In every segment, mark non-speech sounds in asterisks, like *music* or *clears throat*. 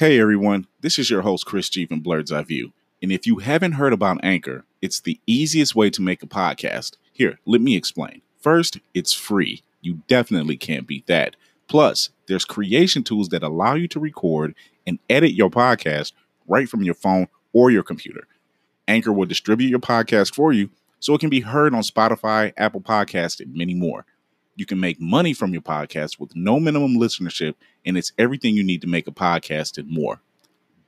Hey everyone, this is your host Chris G from Blurred's Eye View. And if you haven't heard about Anchor, it's the easiest way to make a podcast. Here, let me explain. First, it's free. You definitely can't beat that. Plus, there's creation tools that allow you to record and edit your podcast right from your phone or your computer. Anchor will distribute your podcast for you so it can be heard on Spotify, Apple Podcasts, and many more. You can make money from your podcast with no minimum listenership, and it's everything you need to make a podcast and more.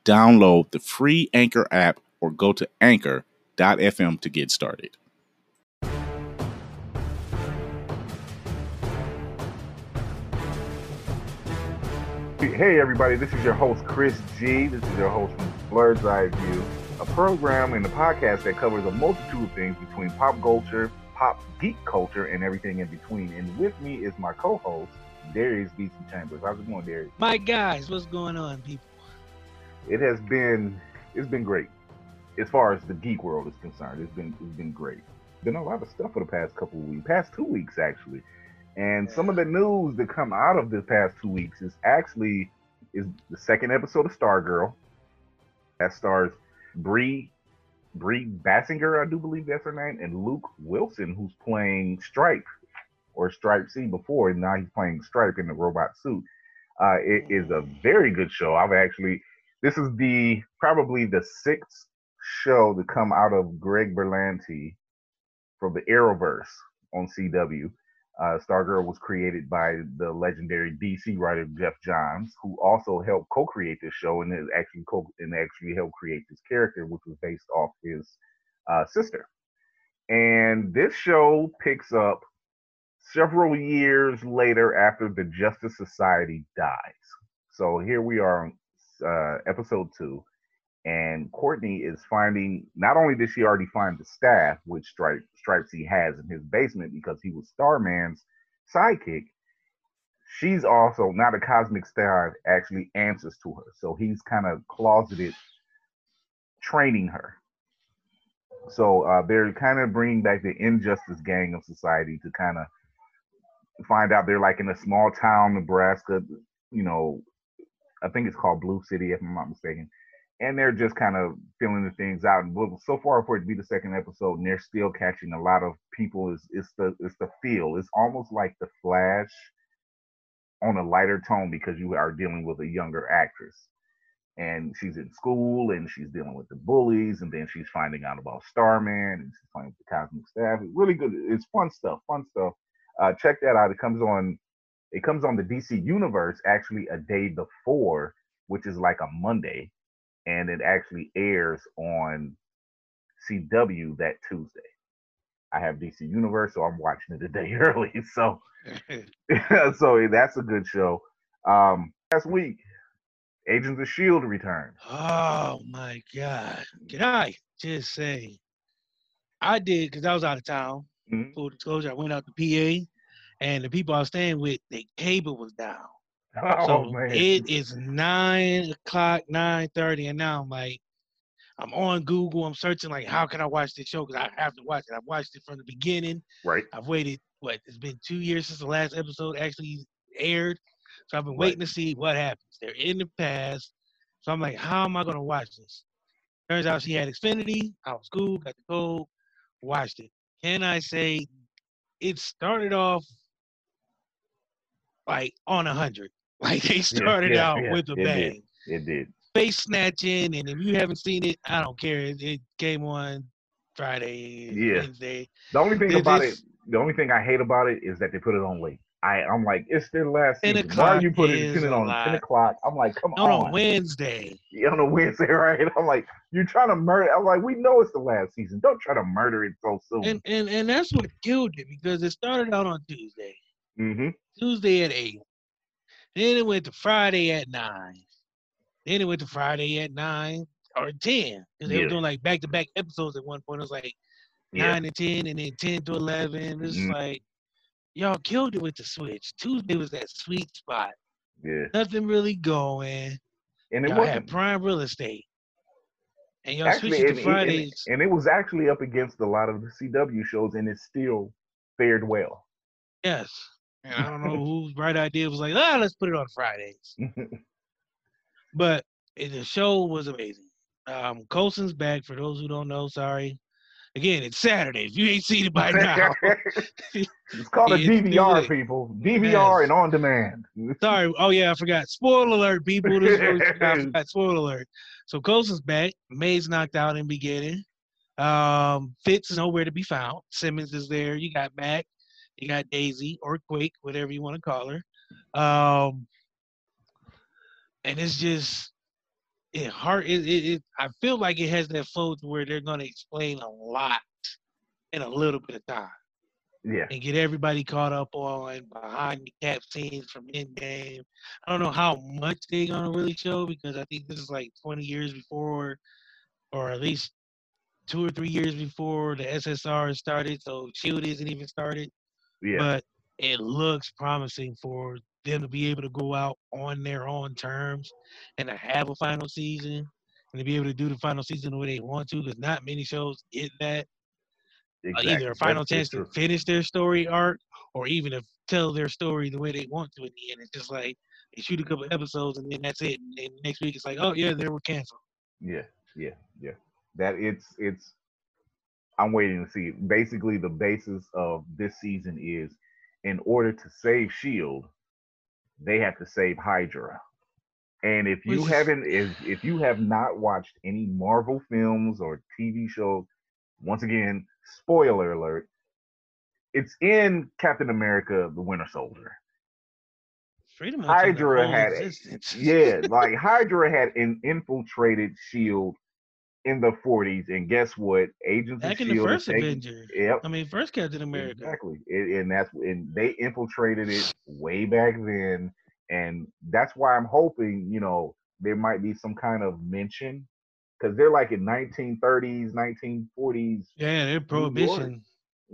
Download the free Anchor app or go to anchor.fm to get started. Hey, everybody, this is your host, Chris G. This is your host from Blurred's Eye View, a program and a podcast that covers a multitude of things between pop culture, pop geek culture, and everything in between. And with me is my co host, Darius Beeson Chambers. How's it going, Darius? My guys, what's going on, people? It has been it's been great. As far as the geek world is concerned, it's been it's been great. Been a lot of stuff for the past couple of weeks, past two weeks actually. And some of the news that come out of the past two weeks is actually is the second episode of Stargirl. That stars Brie Brie Bassinger, I do believe that's her name, and Luke Wilson, who's playing Stripe or Stripesy before, and now he's playing Stripe in the robot suit. Uh, it is a very good show. I've actually this is the probably the sixth show to come out of Greg Berlanti from the Arrowverse on CW. Uh, Stargirl was created by the legendary DC writer Geoff Johns, who also helped co-create this show and actually co- and actually helped create this character, which was based off his uh, sister. And this show picks up several years later after the Justice Society dies. So here we are on uh, episode two, and Courtney is finding. Not only did she already find the staff, which Stripe Stripes he has in his basement because he was Starman's sidekick. She's also not a cosmic star. Actually, answers to her, so he's kind of closeted, training her. So uh, they're kind of bringing back the injustice gang of society to kind of find out they're like in a small town, Nebraska. You know, I think it's called Blue City, if I'm not mistaken. And they're just kind of filling the things out. And so far for it to be the second episode, and they're still catching a lot of people. Is it's the it's the feel. It's almost like the Flash on a lighter tone because you are dealing with a younger actress. And she's in school and she's dealing with the bullies, and then she's finding out about Starman and she's playing with the cosmic staff. It's really good. It's fun stuff. Fun stuff. Uh, check that out. It comes on it comes on the DC universe actually a day before, which is like a Monday, and it actually airs on CW that Tuesday. I have DC Universe, so I'm watching it a day *laughs* early. So, *laughs* *laughs* so that's a good show. Um, last week, Agents of Shield returned. Oh my God! Can I just say, I did because I was out of town. Mhm. Full disclosure, I went out to PA, and the people I was staying with, the cable was down. *laughs* Oh so man, it is nine o'clock, nine thirty, and now I'm like, I'm on Google. I'm searching like, how can I watch this show? Because I have to watch it. I've watched it from the beginning. right? I've waited. What? It's been two years since the last episode actually aired. So I've been Right. waiting to see what happens. They're in the past. So I'm like, how am I gonna watch this? Turns out she had Xfinity. I was cool, got the code, watched it. Can I say it started off like on a hundred? Like they started yeah, out with a it did. bang. It did. Face snatching, and if you haven't seen it, I don't care. It, it came on Friday, Yeah. Wednesday. The only thing about just- it, the only thing I hate about it is that they put it on late. I, I'm like, it's their last 10 season. Why are you putting is it on. 10 o'clock? I'm like, come No, on. no, Wednesday. Yeah, on a Wednesday, *laughs* right? I'm like, you're trying to murder. I'm like, we know it's the last season. Don't try to murder it so soon. And and and that's what killed it because it started out on Tuesday. mm-hmm. Tuesday at eight. Then it went to Friday at nine. Then it went to Friday at nine or ten. Because they Yeah. were doing like back to back episodes at one point. It was like Yeah. nine to ten and then ten to eleven. It's Mhm. like y'all killed it with the switch. Tuesday was that sweet spot. Yeah. Nothing really going. And it Y'all had prime real estate. And y'all actually, switched it and, to and- Fridays. and it was actually up against a lot of the CW shows, and it still fared well. Yes. And I don't know whose bright idea was like, ah, let's put it on Fridays. *laughs* But And the show was amazing. Um, Coulson's back. For those who don't know, sorry. Again, it's Saturday. If you ain't seen it by *laughs* now, *laughs* it's called a It's DVR, good. people. DVR Yes. and on demand. sorry. Oh yeah, I forgot. Spoiler alert, people. This is what we forgot. I forgot. Spoiler alert. So Coulson's back. May's knocked out in beginning. Um, Fitz is nowhere to be found. Simmons is there. You got Mac. You got Daisy or Quake, whatever you want to call her. Um, and it's just it hard. It, it, it I feel like it has that flow to where they're going to explain a lot in a little bit of time Yeah. and get everybody caught up on behind the cap scenes from in game. I don't know how much they're gonna really show because I think this is like 20 years before, or at least two or three years before the SSR started. So Shield isn't even started, Yeah. but it looks promising for them to be able to go out on their own terms and to have a final season and to be able to do the final season the way they want to. Because not many shows get that uh, either a final That's- chance that's to finish their story arc or even to tell their story the way they want to in the end. It's just like they shoot a couple episodes and then that's it. And then next week it's like, oh yeah, they were canceled. Yeah, yeah, yeah. That it's it's. I'm waiting to see. Basically, the basis of this season is, in order to save Shield, they have to save Hydra. And if you Which- haven't, if if you have not watched any Marvel films or TV shows, once again, spoiler alert, it's in Captain America: The Winter Soldier. Pretty much in the Hydra had existence. yeah, like Hydra had in, infiltrated Shield in the 40s, and guess what? Agents Back of in the first are taking- Avenger. Yep, I mean, first Captain America. exactly, It- and that's and they infiltrated it way back then, and that's why I'm hoping you know there might be some kind of mention because they're like in 1930s, 1940s. Yeah, they're prohibition.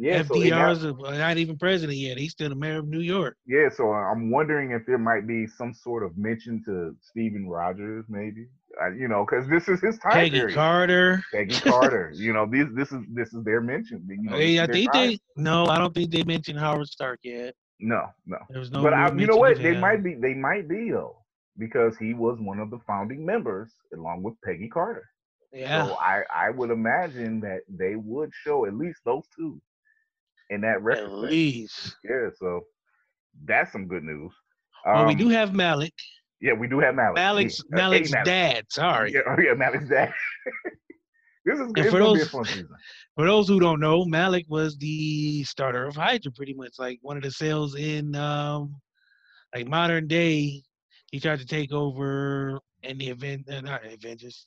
Yeah, so and FDR that- is not even president yet. He's still the mayor of New York. Yeah, so I'm wondering if there might be some sort of mention to Stephen Rogers, maybe. Uh, you know, because this is his time Peggy period. Carter. Peggy *laughs* Carter. You know, this this is this is their mention. You know, Hey, I think time. they no, I don't think they mentioned Howard Stark yet. No, no. There was no. but I, you know what? They might be. They might be though, because he was one of the founding members, along with Peggy Carter. Yeah. So I I would imagine that they would show at least those two in that At least. Yeah. So that's some good news. Well, we Um, do have Malick. Yeah, we do have Malick. Malick's Yeah, uh, hey, Malick's dad. Sorry. Yeah, oh yeah, Malick's dad. *laughs* this is it's for gonna be a those-. For those who don't know, Malick was the starter of Hydra, pretty much like one of the cells in um like modern day. He tried to take over in the event, uh, not Avengers.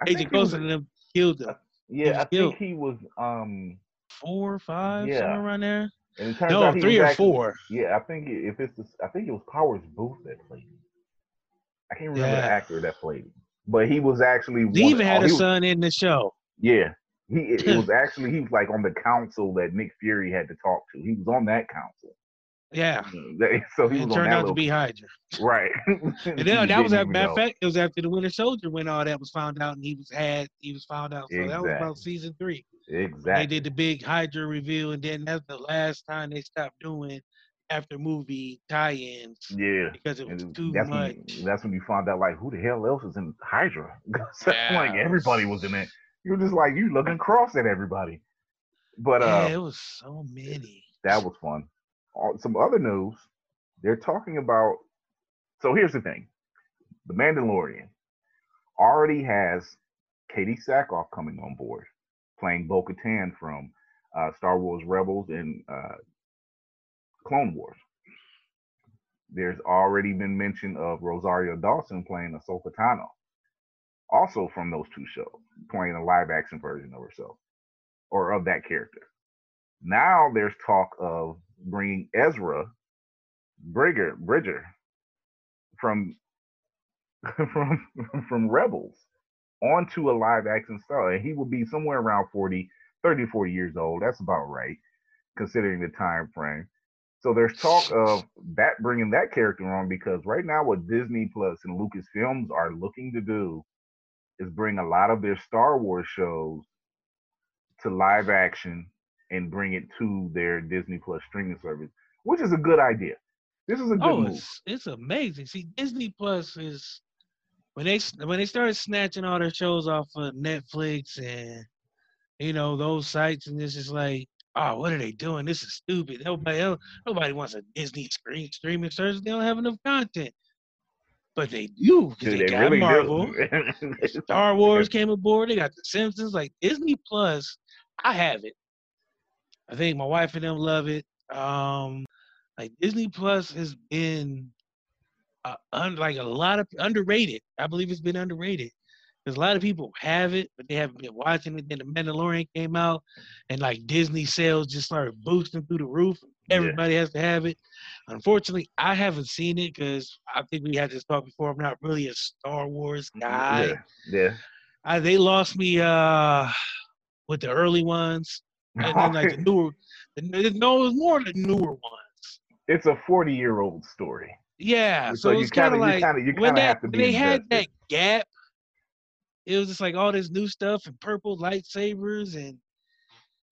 I Agent Coulson and them killed them. Yeah, was I killed. think he was. Um, Four, five, Yeah. somewhere around there. and it turns No, three or actually- four. Yeah, I think if it's, the, I think it was Powers Boothe that played him. I can't remember the actor that played him, but he was actually. He one- even oh, had a he was- son in the show. Yeah, he it was *laughs* actually he was like on the council that Nick Fury had to talk to. He was on that council, Yeah. *laughs* so he It turned out little, to be Hydra. right. *laughs* And then *laughs* that was a matter of fact, it was after the Winter Soldier when all that was found out and he was had he was found out. So that was about season three. exactly. They did the big Hydra reveal, and then that's the last time they stopped doing after movie tie-ins Yeah. because it was And too that's much. when that's when you found out like who the hell else is in Hydra? 'Cause like everybody was in it. You were just like you looking cross at everybody. But yeah, uh it was so many. that was fun. Uh, Some other news, they're talking about so here's the thing. The Mandalorian already has Katee Sackhoff coming on board, playing Bo Katan from uh, Star Wars Rebels and uh, Clone Wars. There's already been mention of Rosario Dawson playing Ahsoka Tano, also from those two shows, playing a live action version of herself or of that character. Now there's talk of bringing Ezra Bridger, Bridger from *laughs* from from Rebels onto a live action star. And he will be somewhere around 40, 30, 40 years old. That's about right, considering the time frame. So there's talk of that bringing that character on because right now what Disney Plus and Lucasfilms are looking to do is bring a lot of their Star Wars shows to live action and bring it to their Disney Plus streaming service, which is a good idea. This is a good Oh, move. it's it's amazing. See, Disney Plus is when they when they started snatching all their shows off of Netflix and you know those sites, and this is like, oh, what are they doing? This is stupid. Nobody else, nobody wants a Disney screen streaming service. They don't have enough content. But they do because they, they got really Marvel. *laughs* Star Wars came aboard. They got The Simpsons. Like Disney Plus, I have it. I think my wife and them love it. Um, like Disney Plus has been uh, un, like a lot of underrated. I believe it's been underrated because a lot of people have it, but they haven't been watching it. Then The Mandalorian came out, and like Disney sales just started boosting through the roof. Yeah. Everybody has to have it. Unfortunately, I haven't seen it because I think we had this talk before. I'm not really a Star Wars guy. yeah, yeah. I, they lost me uh with the early ones, and then like the *laughs* newer. The, no, it was more the newer ones. it's a 40 year old story. Yeah, so, you it's kind of kinda- like you kind of you when that have to when be they had that gap. It was just like all this new stuff and purple lightsabers and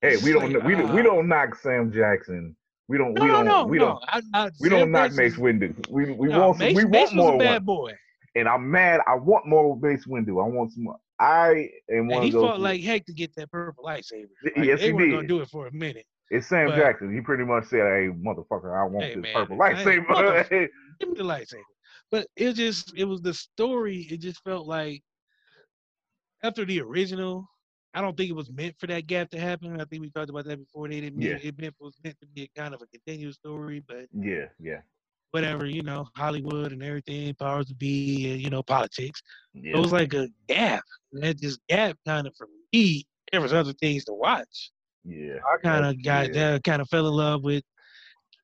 Hey, we don't like, we don't we uh, don't knock Sam Jackson. We don't no, we don't no, we no. don't I, I, we Sam don't knock Mace Windu. We we no, want some, Mace, we Mace want was more. a bad boy. And I'm mad. I want more Mace Windu. I want some more. I am And one he of those. fought like heck to get that purple lightsaber. Like, Yes, they he weren't gonna do it for a minute. it's Sam but- Jackson. He pretty much said, "Hey, motherfucker, I want Hey, this man, purple ain't- lightsaber." *laughs* Give me the lightsaber. But it just it was the story. It just felt like after the original, I don't think it was meant for that gap to happen. I think we talked about that before. They didn't. Yeah. It meant was meant to be a kind of a continuous story, but yeah, yeah, whatever, you know, Hollywood and everything, powers to be, and you know, politics. yeah. It was like a gap. And that just gap kind of for me. There was other things to watch. yeah. I kind of got yeah. uh, kind of fell in love with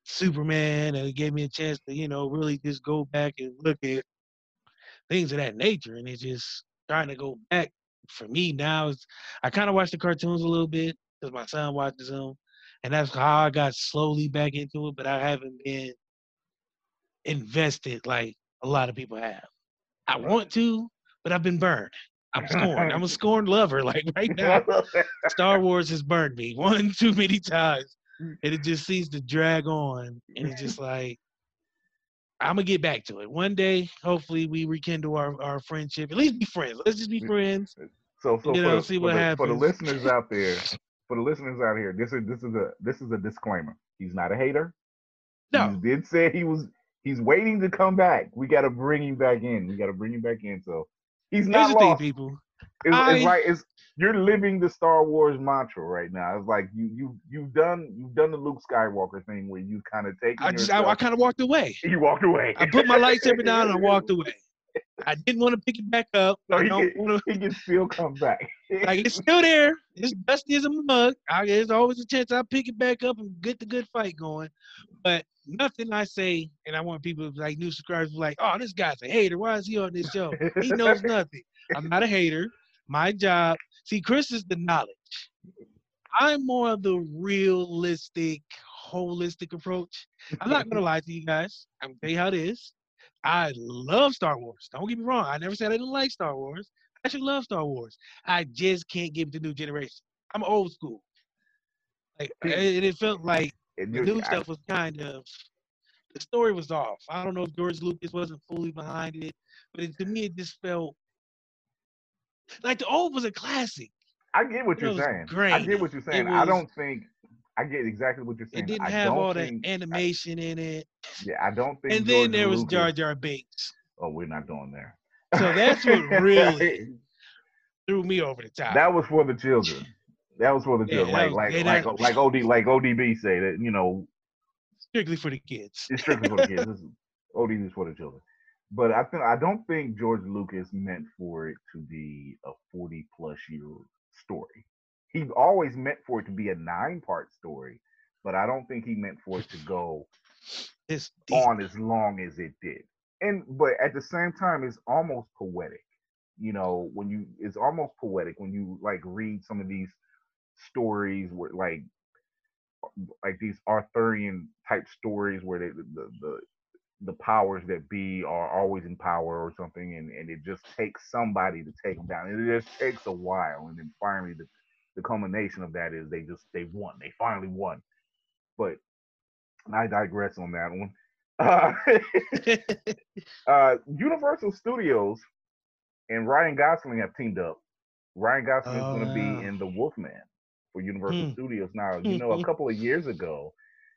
Superman, and it gave me a chance to you know really just go back and look at things of that nature, and it's just trying to go back for me now. Is I kind of watch the cartoons a little bit because my son watches them, and that's how I got slowly back into it. But I haven't been invested like a lot of people have. I want to, but I've been burned. I'm scorned. I'm a *laughs* scorned lover. Like right now, Star Wars has burned me one *laughs* too many times, mm. and it just seems to drag on. And it's just like I'm gonna get back to it one day. Hopefully, we rekindle our, our friendship. At least be friends. Let's just be mm. friends. So, so You for, know, the, see for, what the, for the listeners out there, for the listeners out here, this is this is a this is a disclaimer. He's not a hater. No, He did say he was he's waiting to come back. We got to bring him back in. We got to bring him back in. So he's here's not the thing, lost. people. It's, I- it's like it's you're living the Star Wars mantra right now. It's like you you you've done you've done the Luke Skywalker thing where you kind of take I just I, I kind of walked away. you walked away. I put my *laughs* lightsaber down and I walked away. I didn't want to pick it back up. So I don't want to. he can still come back. *laughs* Like it's still there. It's dusty as a mug. I, there's always a chance I'll pick it back up and get the good fight going. But nothing I say, and I want people like new subscribers to be like, "Oh, this guy's a hater. Why is he on this show? He knows *laughs* nothing." I'm not a hater. My job. See, Chris is the knowledge. I'm more of the realistic, holistic approach. I'm not gonna lie to you guys. I'm gonna tell you how it is. I love Star Wars. Don't get me wrong. I never said I didn't like Star Wars. I actually love Star Wars. I just can't give it to new generation. I'm old school. Like *clears throat* and it felt like the new stuff was kind of the story was off. I don't know if George Lucas wasn't fully behind it, but it, to me it just felt like the old was a classic. I get what It you're was saying. I get what you're saying. It I don't think I get exactly what you're saying. It didn't I have all think, that animation in it. Yeah, I don't think. And then George there was Jar Jar Binks. Oh, we're not going there. So that's what really- *laughs* Threw me over the top. that was for the children. That was for the Yeah, children. that like was- like like like OD like ODB say that you know strictly for the kids. it's strictly for the kids. *laughs* This is, OD is for the children. But I think I don't think George Lucas meant for it to be a 40 plus year story. He always meant for it to be a nine part story, but I don't think he meant for it to go It's deep. on as long as it did. And but at the same time, it's almost poetic. You know, when you it's almost poetic when you like read some of these stories where like like these Arthurian type stories where they, the, the the the powers that be are always in power or something, and, and it just takes somebody to take them down. It just takes a while, and then finally the the culmination of that is they just they won. They finally won. But I digress on that one. Uh, *laughs* uh, Universal Studios and Ryan Gosling have teamed up. Ryan Gosling is Oh, going to yeah. be in The Wolfman for Universal Hmm. Studios. Now, you know, a *laughs* couple of years ago,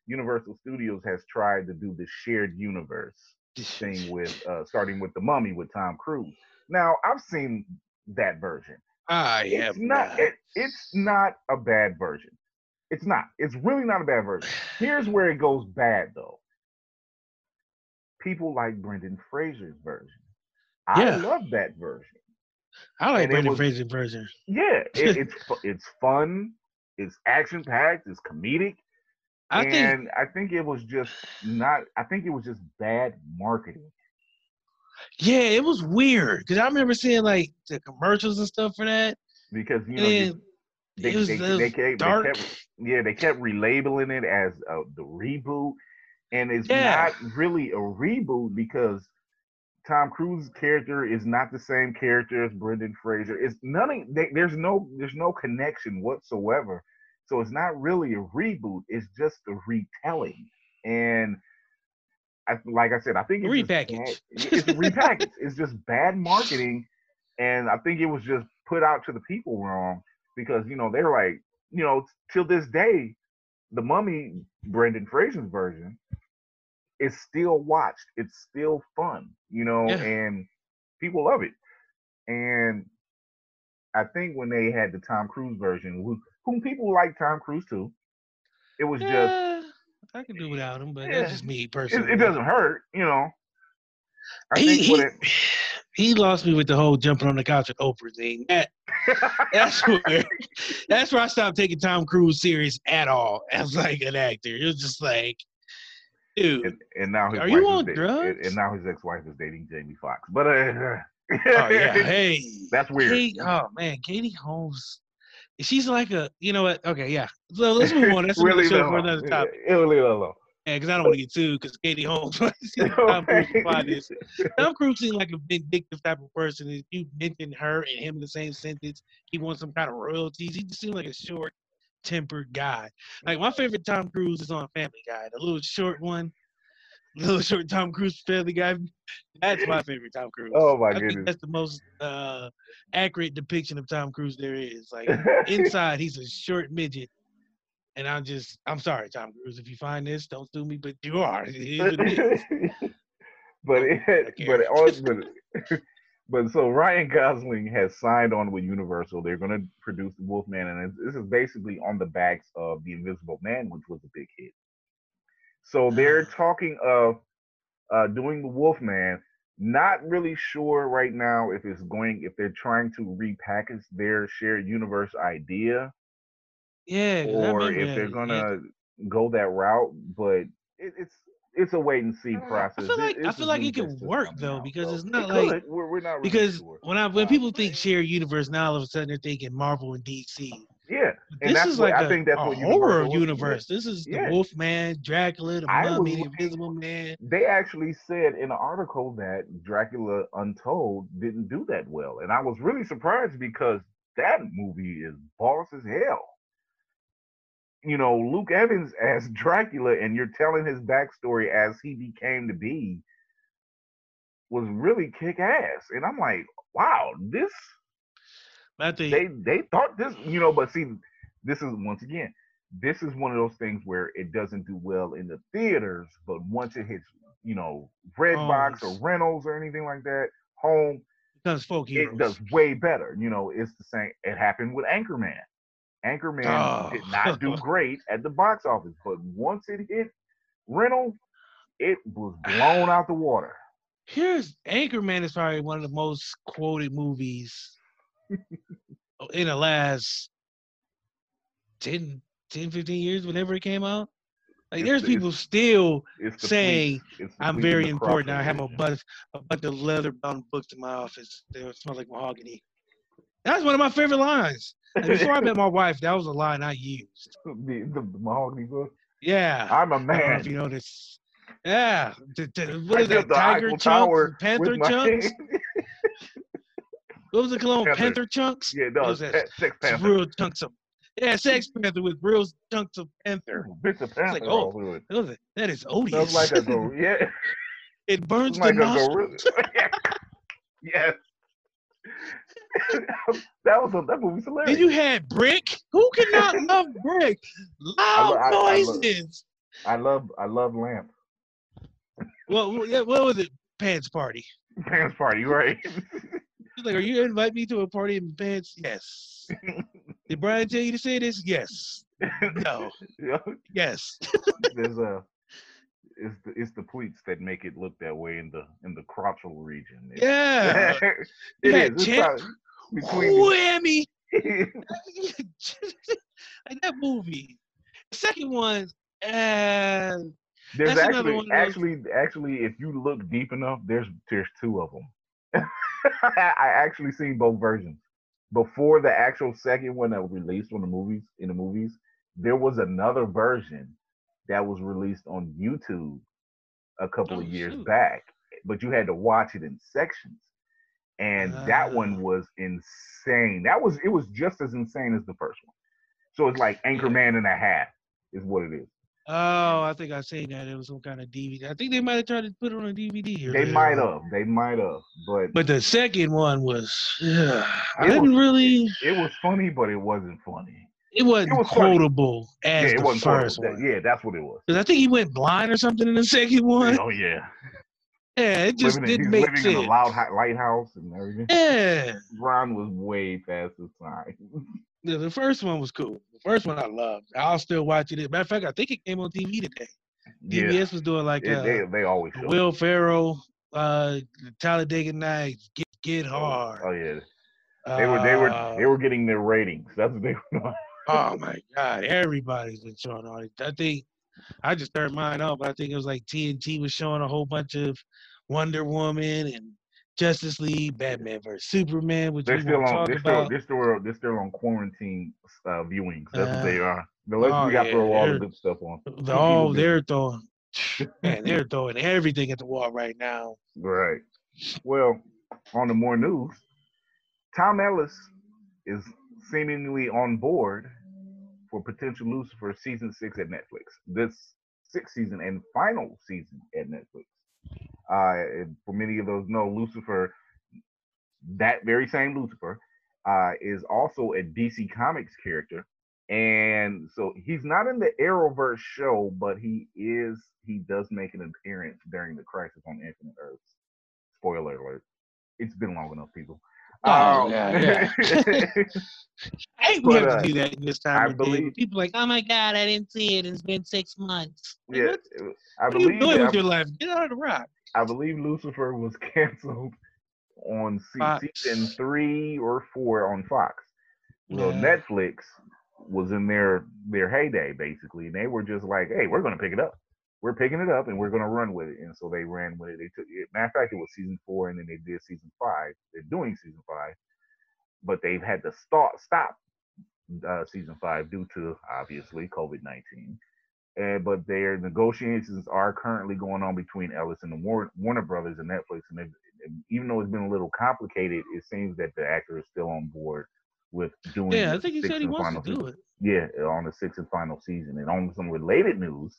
Universal Studios has tried to do the shared universe thing with, uh, starting with The Mummy with Tom Cruise. Now, I've seen that version. I It's have not. It, it's not a bad version. It's not. It's really not a bad version. Here's where it goes bad though. People like Brendan Fraser's version. I Yeah. love that version. I like and Brendan was- Fraser version. Yeah, *laughs* it, it's it's fun. It's action packed. It's comedic. I think and I think it was just not. I think it was just bad marketing. Yeah, it was weird because I remember seeing like the commercials and stuff for that. because you know you- they, it was, they, it they kept, they kept yeah they kept relabeling it as uh, the reboot, and it's Yeah. not really a reboot because Tom Cruise's character is not the same character as Brendan Fraser. It's they, there's no there's no connection whatsoever. So it's not really a reboot. It's just a retelling. And I, like I said, I think it's just bad- it's a repackage. *laughs* it's just bad marketing, and I think it was just put out to the people wrong because you know they're like you know till this day, the Mummy Brendan Fraser's version is still watched. It's still fun, you know, Yeah. and people love it. And I think when they had the Tom Cruise version, who, whom people like Tom Cruise too, it was just Yeah, I can do without him, but Yeah. that's just me personally. it doesn't hurt, you know. I he, think he, it, *sighs* he lost me with the whole jumping on the couch with Oprah thing. That, *laughs* that's where that's where I stopped taking Tom Cruise serious at all as like an actor. It was just like, dude, and, and now his Are wife you on da- and, and now his ex-wife is dating Jamie Foxx. But uh, *laughs* oh yeah, hey, that's weird. Kate, oh man, Katie Holmes. She's like a, you know what? Okay, yeah. So let's move on. That's *laughs* another really show for another topic. It really low. Yeah, because I don't want to get sued because Katie Holmes. *laughs* Tom Cruise *laughs* this. Tom Cruise seems like a vindictive type of person. If you mention her and him in the same sentence, he wants some kind of royalties. He just seems like a short tempered guy. Like my favorite Tom Cruise is on Family Guy, the little short one. *laughs* Little short Tom Cruise Family Guy. That's my favorite Tom Cruise. Oh my I goodness. that's the most uh, accurate depiction of Tom Cruise there is. Like *laughs* inside, he's a short midget. And I'm just, I'm sorry, Tom Cruise. If you find this, don't sue me, but you are. What it *laughs* but it, Okay. but but but so Ryan Gosling has signed on with Universal. They're going to produce the Wolfman, and this is basically on the backs of the Invisible Man, which was a big hit. So they're *sighs* talking of uh, doing the Wolfman. Not really sure right now if it's going if they're trying to repackage their shared universe idea Yeah, 'cause I or if they're gonna go that route. But it, it's it's a wait and see process. I feel like I feel like it could work though out, because so it's not it like we're, we're not really because sure. when I when people think shared universe now all of a sudden they're thinking Marvel and DC. Yeah, and this that's is what like I a, think that's a what horror universe. This is the Yeah. Wolfman, Dracula, the Mummy, the Invisible Man. They actually said in an article that Dracula Untold didn't do that well, and I was really surprised because that movie is boss as hell. You know, Luke Evans *laughs* as Dracula, and you're telling his backstory as he became to be, was really kick ass. And I'm like, wow, this Think they they thought this, you know, but see, this is once again, this is one of those things where it doesn't do well in the theaters, but once it hits, you know, Redbox or rentals or anything like that, home, becomes folk heroes. it does way better. You know, it's the same. It happened with Anchorman. Anchorman Oh. did not do oh. *laughs* great at the box office, but once it hit rental, it was blown out the water. Here's Anchorman is probably one of the most quoted movies Oh, in the last 10, 10, 15 years, whenever it came out. Like It's there's the- people still the saying the I'm very important. I have a bunch, a bunch of leather bound books in my office. They smell like mahogany. That's one of my favorite lines. And before I met my *laughs* wife, that was a line I used. the, the, mahogany book. Yeah. I'm a know man. if you notice. Yeah. The- what I that? the Tiger chunks? Panther chunks? *laughs* *laughs* What was the cologne? Panther. Panther chunks? yeah, no, was that? Sex Panther. real chunks of yeah, Sex Panther with real chunks of panther. Panther like, oh, it. That That is odious. Like a. *laughs* Yeah, it burns like the nostrils. gorilla. *laughs* yes. *laughs* that was a, that movie's hilarious. Then you had Brick. Who cannot love Brick? Loud lo- I- I love- noises. I love I love Lamp. What what was it? Pants party. Pants party, right? He's like, are you invite me to a party in pants? Yes. *laughs* Did Brian tell you to say this? Yes. No. *laughs* Yes. There's a it's the it's the pleats that make it look that way in the in the crotchal region. Yeah. *laughs* it You is. It's Whammy. like that movie. The second one, uh, There's actually one actually actually if you look deep enough, there's there's two of them. *laughs* I actually seen both versions. Before the actual second one that was released on the movies in the movies, there was another version that was released on YouTube a couple Oh, of years shoot. back, but you had to watch it in sections. And that Ah. one was insane. That was it was just as insane as the first one. So it's like Anchorman and a half is what it is. Oh, I think I seen that. It was some kind of DVD. I think they might have tried to put it on a DVD. Here They might have. They might have. But But the second one was, I It didn't was- really. it was funny, but it wasn't funny. It wasn't was funny. quotable as yeah, it the wasn't first quotable. one. Yeah, that's what it was. 'Cause I think he went blind or something in the second *laughs* one. Oh yeah. Yeah, it just living didn't he's make living sense. in a loud lighthouse and everything. Yeah, Ron was way past his time. *laughs* the, the first one was cool. The first one I loved. I'll still watch it. Matter of fact, I think it came on TV today. yeah, was doing like uh, they they always show. Will Ferrell, uh, Talladega Nights, Get Get Hard. Oh yeah, they were they Uh, were they were getting their ratings. That's what they were. doing. Oh my God, everybody's been showing all. I think I just turned mine off. I think it was like TNT was showing a whole bunch of Wonder Woman and Justice League, Batman versus Superman, which They're we still on. talk They're still about. they're still they're still on quarantine uh, viewings. That's what Uh, they are. Unless oh, we got to yeah, throw all the good stuff on. The, oh, they're throwing, *laughs* man, they're throwing everything at the wall right now. Right. Well, on the more news, Tom Ellis is seemingly on board for potential Lucifer season six at Netflix. This sixth season and final season at Netflix. Uh, for many of those know, Lucifer, that very same Lucifer, uh, is also a DC Comics character. And so he's not in the Arrowverse show, but he is he does make an appearance during the Crisis on Infinite Earths. Spoiler alert. It's been long enough, people. Oh, Um, yeah, *laughs* *laughs* I hate we But, have uh, to do that in this I time of believe- People like, oh my God, I didn't see it. It's been six months. Like, yeah, what, I what are you believe doing that- with your life? Get out of the rock. I believe Lucifer was *laughs* canceled on Fox. season three or four on Fox. Well, Yeah. Netflix was in their their heyday basically, and they were just like, "Hey, we're gonna pick it up. We're picking it up, and we're gonna run with it." And so they ran with it. They took it. Matter of fact, it was season four, and then they did season five. They're doing season five, but they've had to start stop uh, season five due to obviously COVID nineteen. And but their negotiations are currently going on between Ellis and the Warner, Warner Brothers and Netflix. And, and even though it's been a little complicated, it seems that the actor is still on board with doing. Yeah, I think he said he wants to do season. it. Yeah, on the sixth and final season. And on some related news,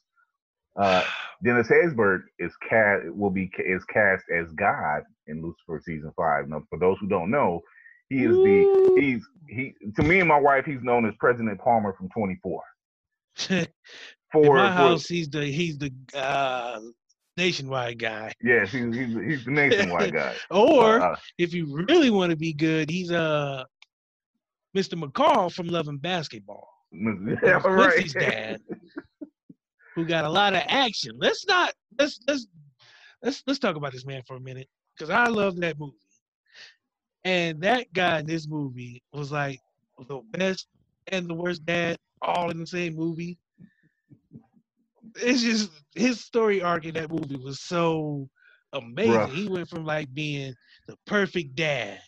uh, *sighs* Dennis Haysbert is cast will be is cast as God in Lucifer season five. Now, for those who don't know, he is the he's he to me and my wife he's known as President Palmer from 24. *laughs* In For, my for- house, he's the he's the uh, nationwide guy. yes, he's, he's he's the nationwide guy. *laughs* Or Uh, uh, if you really want to be good, he's uh Mr. McCall from Love & Basketball. *laughs* yeah, Quincy's right. dad, who got a lot of action. Let's not let's let's let's let's talk about this man for a minute because I love that movie. And that guy in this movie was like the best and the worst dad all in the same movie. It's just his story arc in that movie was so amazing. He went from like being the perfect dad,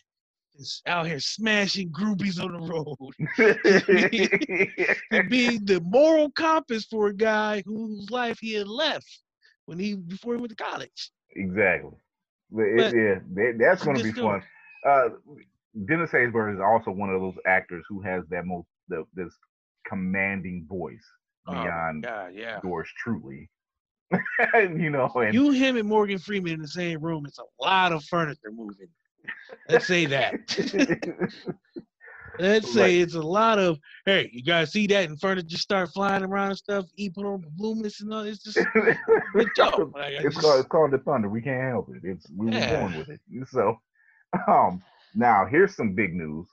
out here smashing groupies on the road, *laughs* *laughs* to being the moral compass for a guy whose life he had left when he before he went to college. Exactly. But it- yeah, that's going to be fun. Uh, Dennis Haysbert is also one of those actors who has that most the, this commanding voice Oh beyond God, yeah. yours truly. *laughs* you know, and You, him, and Morgan Freeman in the same room. It's a lot of furniture moving. Let's say that. *laughs* Let's say it's a lot of hey, you guys see that and furniture start flying around and stuff, eat put on balloons and all. It's just *laughs* a joke. Like, it's just, called it's called the thunder. We can't help it. It's we Yeah. were born with it. So, um, now here's some big news,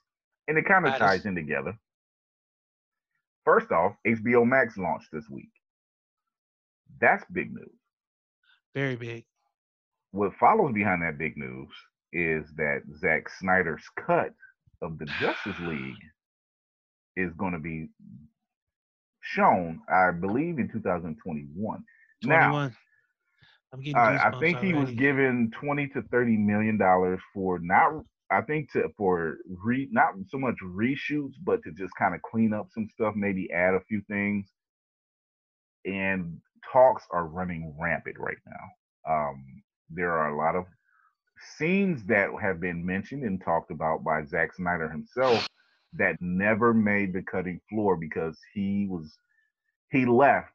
and it kind of ties in together. First off, HBO Max launched this week. That's big news. very big. What follows behind that big news is that Zack Snyder's cut of the Justice League is going to be shown, I believe, in 2021. Now, I'm Uh, I think he was given twenty to thirty million dollars for not. I think to for re not so much reshoots, but to just kind of clean up some stuff, maybe add a few things. And talks are running rampant right now. Um, there are a lot of scenes that have been mentioned and talked about by Zack Snyder himself that never made the cutting floor because he was he left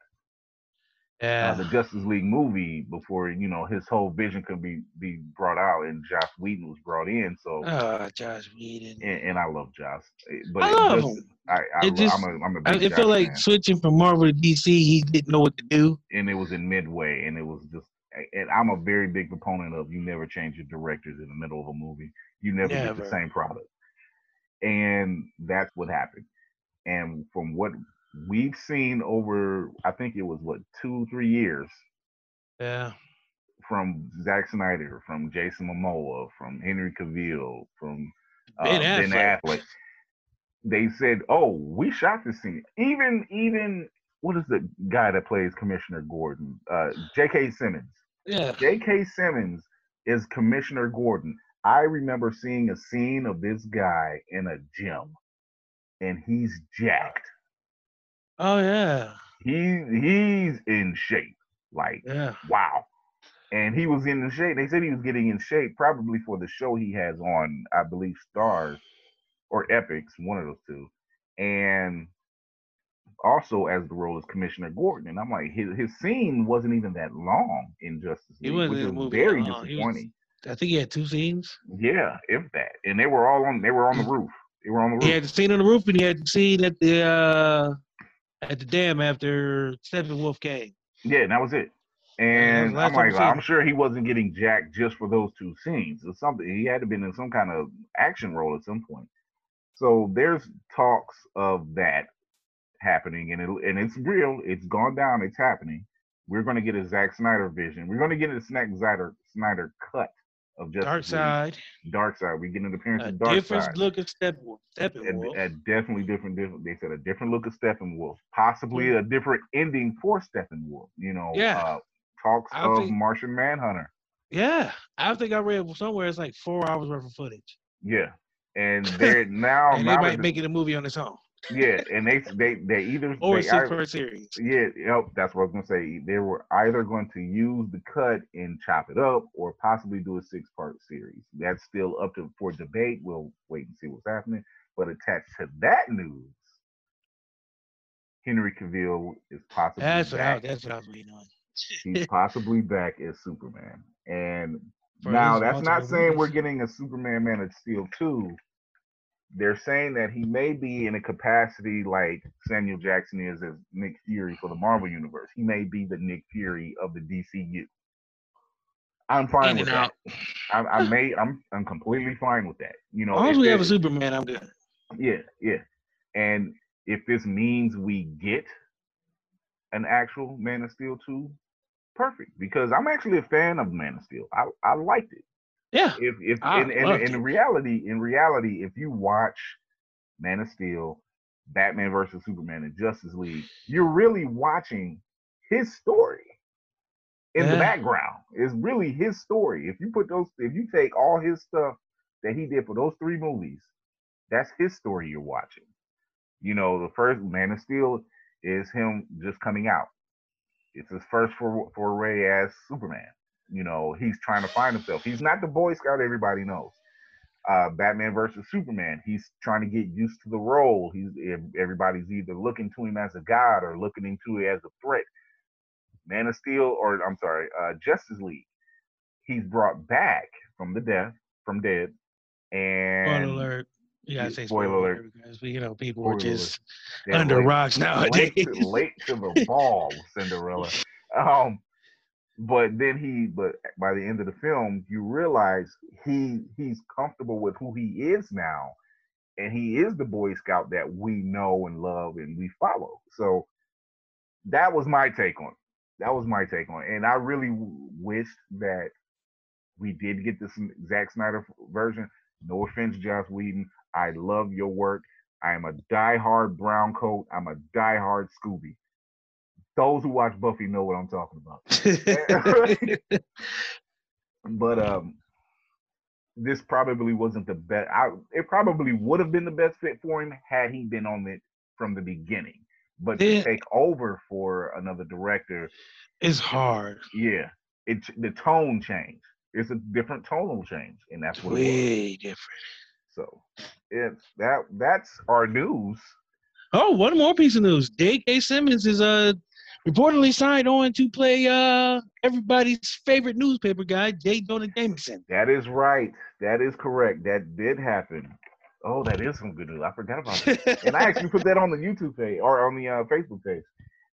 Yeah. uh, the Justice League movie before you know his whole vision could be be brought out, and Josh Whedon was brought in. So, oh, Josh Whedon. and, and I love Joss, eh, but I love just- him. I, I, It just- I'm a, I'm a I, it felt like fan, switching from Marvel to DC. He didn't know what to do. and it was in midway, and it was just. And I'm a very big proponent of you never change your directors in the middle of a movie. You never, get the same product, and that's what happened. And from what we've seen over, I think it was what two, three years Yeah. from Zack Snyder, from Jason Momoa, from Henry Cavill, from uh, Ben Ben Affleck. Affleck. They said, "Oh, we shot this scene." Even even what is the guy that plays Commissioner Gordon? Uh, J.K. Simmons. Yeah. J.K. Simmons is Commissioner Gordon. I remember seeing a scene of this guy in a gym, and he's jacked. Oh yeah. He he's in shape. Like Yeah. wow. And he was in the shape. They said he was getting in shape probably for the show he has on, I believe, Starz or Epix, one of those two. And also as the role as Commissioner Gordon. And I'm like, his, his scene wasn't even that long in Justice League, wasn't which is movie very long. He was- disappointing. I think he had two scenes. Yeah, if that. And they were all on they were on the roof. They were on the roof. He had the scene on the roof and he had the scene at the uh at the dam after Steppenwolf came. Yeah, and that was it. Was And I'm like, I'm sure he wasn't getting jacked just for those two scenes. Or something. He had to been in some kind of action role at some point. So there's talks of that happening, and it and it's real. It's gone down. It's happening. We're going to get a Zack Snyder vision. We're going to get a Zack Snyder Snyder cut of Justice Darkseid. Dark side. We get an appearance A of Dark different side. look at Steppenwolf. a, Steppenwolf. a definitely different, different. They said a different look of Steppenwolf, possibly Mm. a different ending for Steppenwolf. You know, Yeah. uh, talks I of think- Martian Manhunter. Yeah. I think I read somewhere it's like four hours worth of footage. Yeah, and *laughs* they're now and they now might make it a movie on its own. Yeah, and they they they either *laughs* Or a they six part series. yeah, yep, that's what I was gonna say. They were either going to use the cut and chop it up, or possibly do a six part series. That's still up to for debate. We'll wait and see what's happening. But attached to that news, Henry Cavill is possibly That's what I, back. that's what I was waiting on. He's *laughs* possibly back as Superman. And For now that's not saying we're getting a Superman Man of Steel 2. They're saying that he may be in a capacity like Samuel Jackson is as Nick Fury for the Marvel Universe. He may be the Nick Fury of the DCU. I'm fine with that. I, I may I'm I'm completely fine with that. You know, As long as we have a Superman, I'm good. yeah, yeah. And if this means we get an actual Man of Steel 2, perfect. Because I'm actually a fan of Man of Steel. I, I liked it. Yeah. If if I in, in, in reality, in reality, if you watch Man of Steel, Batman versus Superman, and Justice League, you're really watching his story in the background. It's really his story. If you put those, if you take all his stuff that he did for those three movies, that's his story you're watching. You know, the first Man of Steel is him just coming out. It's his first for foray as Superman. You know, he's trying to find himself. He's not the Boy Scout everybody knows. Uh, Batman versus Superman. He's trying to get used to the role. He's everybody's either looking to him as a god or looking into it as a threat. Man of Steel, or I'm sorry, uh, Justice League. He's brought back from the death, from dead, And Spoiler alert. Yeah, say spoiler spoiler, alert. alert because you know people Spoiler are just under late- rocks nowadays. late to, late to the *laughs* ball, Cinderella. Um, but then he, but by the end of the film, you realize he he's comfortable with who he is now, and he is the Boy Scout that we know and love and we follow. So that was my take on. it. That was my take on, it. and I really wished that we did get this Zack Snyder version. No offense, Joss Whedon. I love your work. I am a diehard brown coat. I'm a diehard Scooby. Those who watch Buffy know what I'm talking about. *laughs* *laughs* But um, this probably wasn't the best. I, it probably would have been the best fit for him had he been on it from the beginning. But Yeah. to take over for another director, it's hard. yeah, it's the tone change. It's a different tonal change, and that's what. Way different. So it's that that's our news. Oh, one more piece of news. J.K. Simmons is uh reportedly signed on to play uh everybody's favorite newspaper guy, J. Jonah Jameson. That is right. That is correct. That did happen. Oh, that is some good news. I forgot about that. *laughs* And I actually put that on the YouTube page or on the uh, Facebook page.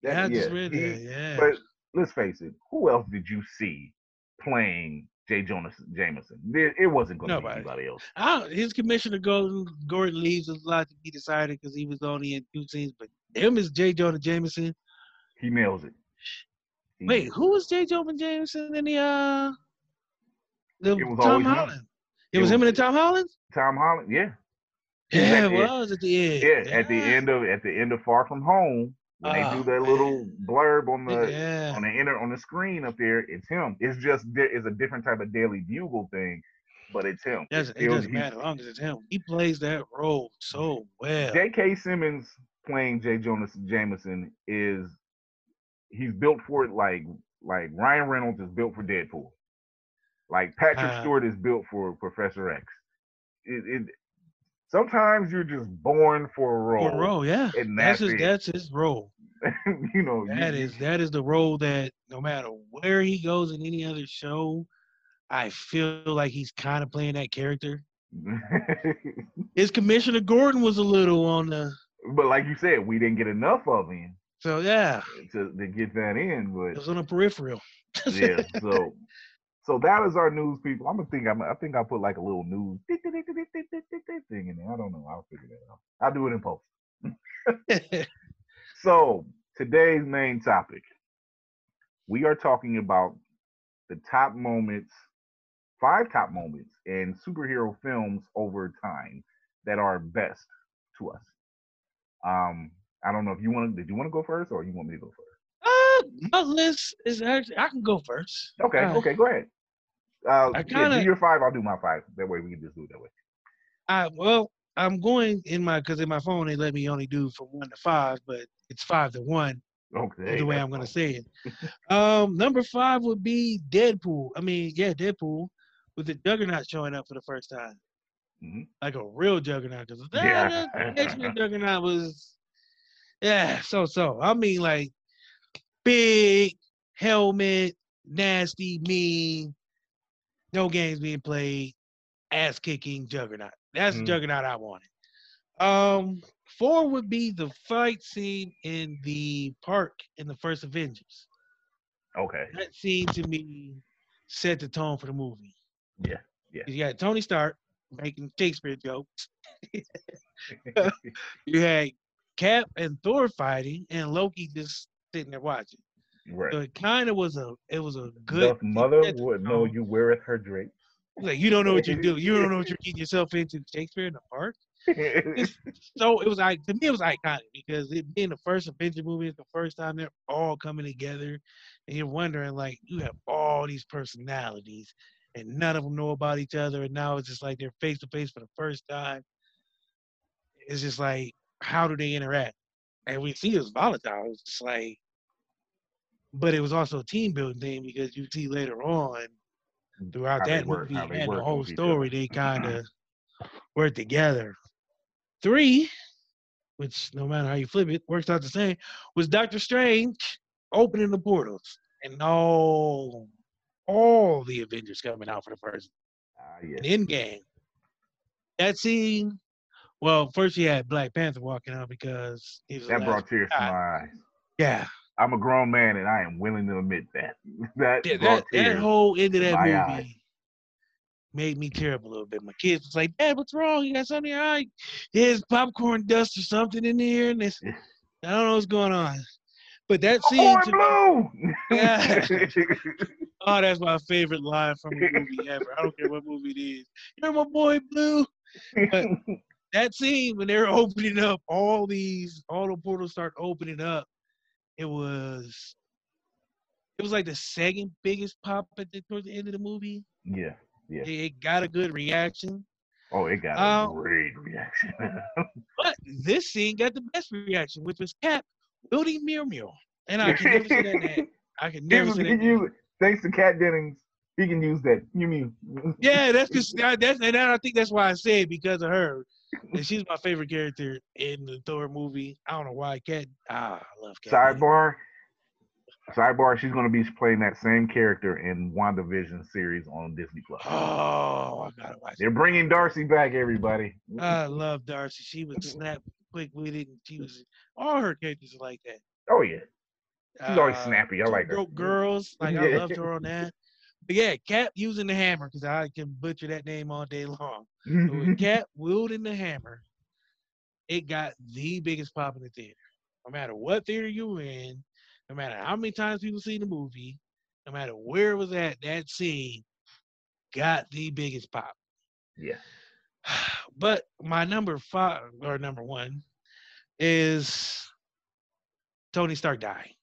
That- yeah, yeah, he- Yeah. But let's face it, who else did you see playing J. Jonas Jameson? It, it wasn't going to be anybody else. I his commissioner Gordon Gordon leaves a lot to be decided because he was only in two scenes. But him is J. Jonah Jameson. He nails it. He Wait, who was J. Jonah Jameson in the uh the It was Tom always him. Holland? It, It was him and the Tom Holland? Tom Holland. Yeah. Yeah, it was at the end. Yeah. At the end of at the end of Far From Home, when they Oh, do that little man. blurb on the yeah. on the inner on the screen up there, it's him. It's just there is a different type of Daily Bugle thing, but it's him. Doesn't, It it was- doesn't he- matter as long as it's him. He plays that role so well. J.K. Simmons playing J. Jonas Jameson is he's built for it like like Ryan Reynolds is built for Deadpool. Like Patrick Uh, Stewart is built for Professor X. It, it sometimes you're just born for a role. For a role, yeah. and That's that's his it. that's his role. *laughs* you know, That you- is that is the role that no matter where he goes in any other show, I feel like he's kind of playing that character. *laughs* His Commissioner Gordon was a little on the but like you said, we didn't get enough of him so yeah, to, to get that in. but it was on a peripheral. yeah, *laughs* so so that is our news, people. I'm gonna think I'm I think I put like a little news thing in there. I don't know. I'll figure that out. I'll do it in post. *laughs* *laughs* So today's main topic, we are talking about the top moments, five top moments in superhero films over time that are best to us. Um, I don't know if you want to. Did you want to go first, or you want me to go first? uh, my list is actually I can go first. Okay, Uh, okay, go ahead. Uh, I kinda- do your five. I'll do my five. That way we can just do it that way. I well, I'm going in my because in my phone they let me only do from one to five, but it's five to one. Okay. the way I'm gonna fine. say it. *laughs* Um, number five would be Deadpool. I mean, yeah, Deadpool with the Juggernaut showing up for the first time, Mhm. like a real Juggernaut. Because the Yeah. *laughs* X Men Juggernaut was, yeah, so so. I mean, like big helmet, nasty, mean, no games being played, ass kicking Juggernaut. That's the Mhm. Juggernaut I wanted. Um, four would be the fight scene in the park in the first Avengers. Okay. That scene to me set the tone for the movie. Yeah. Yeah. You got Tony Stark making Shakespeare jokes. *laughs* *laughs* You had Cap and Thor fighting, and Loki just sitting there watching. right. So it kind of was a it was a good. Doth mother would know you weareth her drapes. Like you don't know what you're doing. You don't know what you're *laughs* getting yourself into. Shakespeare in the park. *laughs* so it was like to me it was iconic because it being the first Avenger movie, it's the first time they're all coming together, and you're wondering like you have all these personalities, and none of them know about each other, and now it's just like they're face to face for the first time. It's just like how do they interact? And we see it was volatile. It's just like, but it was also a team building thing because you see later on throughout How that work- movie and the whole story, they kind of work together. Three, which no matter how you flip it, works out the same, was Doctor Strange opening the portals and all all the Avengers coming out for the first Ah, yes. end game. that scene. Well, first you had Black Panther walking out because he was That brought tears to ah, my eyes. Yeah, I'm a grown man and I am willing to admit that. *laughs* That yeah that, that whole end of that movie eyes. made me tear up a little bit. My kids was like, "Dad, what's wrong? You got something in your eye? There's popcorn dust or something in here, And this, *laughs* I don't know what's going on. But that scene, to- blue. *laughs* Yeah. oh, that's my favorite line from a movie ever. I don't care what movie it is. You're my boy, Blue. But that scene when they're *laughs* opening up all these, all the portals start opening up. It was, it was like the second biggest pop at the towards the end of the movie. yeah, yeah. It, it got a good reaction, Oh, it got a Um, great reaction. *laughs* but this scene got the best reaction, which was Cap wielding Mew Mew, and I can never say that name. *laughs* I can never say that. name. thanks to Kat Dennings, he can use that. You mean? Yeah, that's just that's and I think that's why I say it because of her. And she's my favorite character in the Thor movie. I don't know why. Kat ah, I love Kat. Sidebar. Sidebar. She's going to be playing that same character in WandaVision series on Disney Plus. Oh, I gotta watch They're bringing Darcy back, everybody. I love Darcy. She would snap quick with it, and she was all her characters are like that. Oh yeah, she's always Uh, snappy. I like her. Girls, like I loved her on that. But yeah, Cap using the hammer because I can butcher that name all day long. But with *laughs* Cap wielding the hammer, it got the biggest pop in the theater. No matter what theater you were in, no matter how many times people see the movie, no matter where it was at, that scene got the biggest pop. yeah, *sighs* But my number five or number one is Tony Stark dying.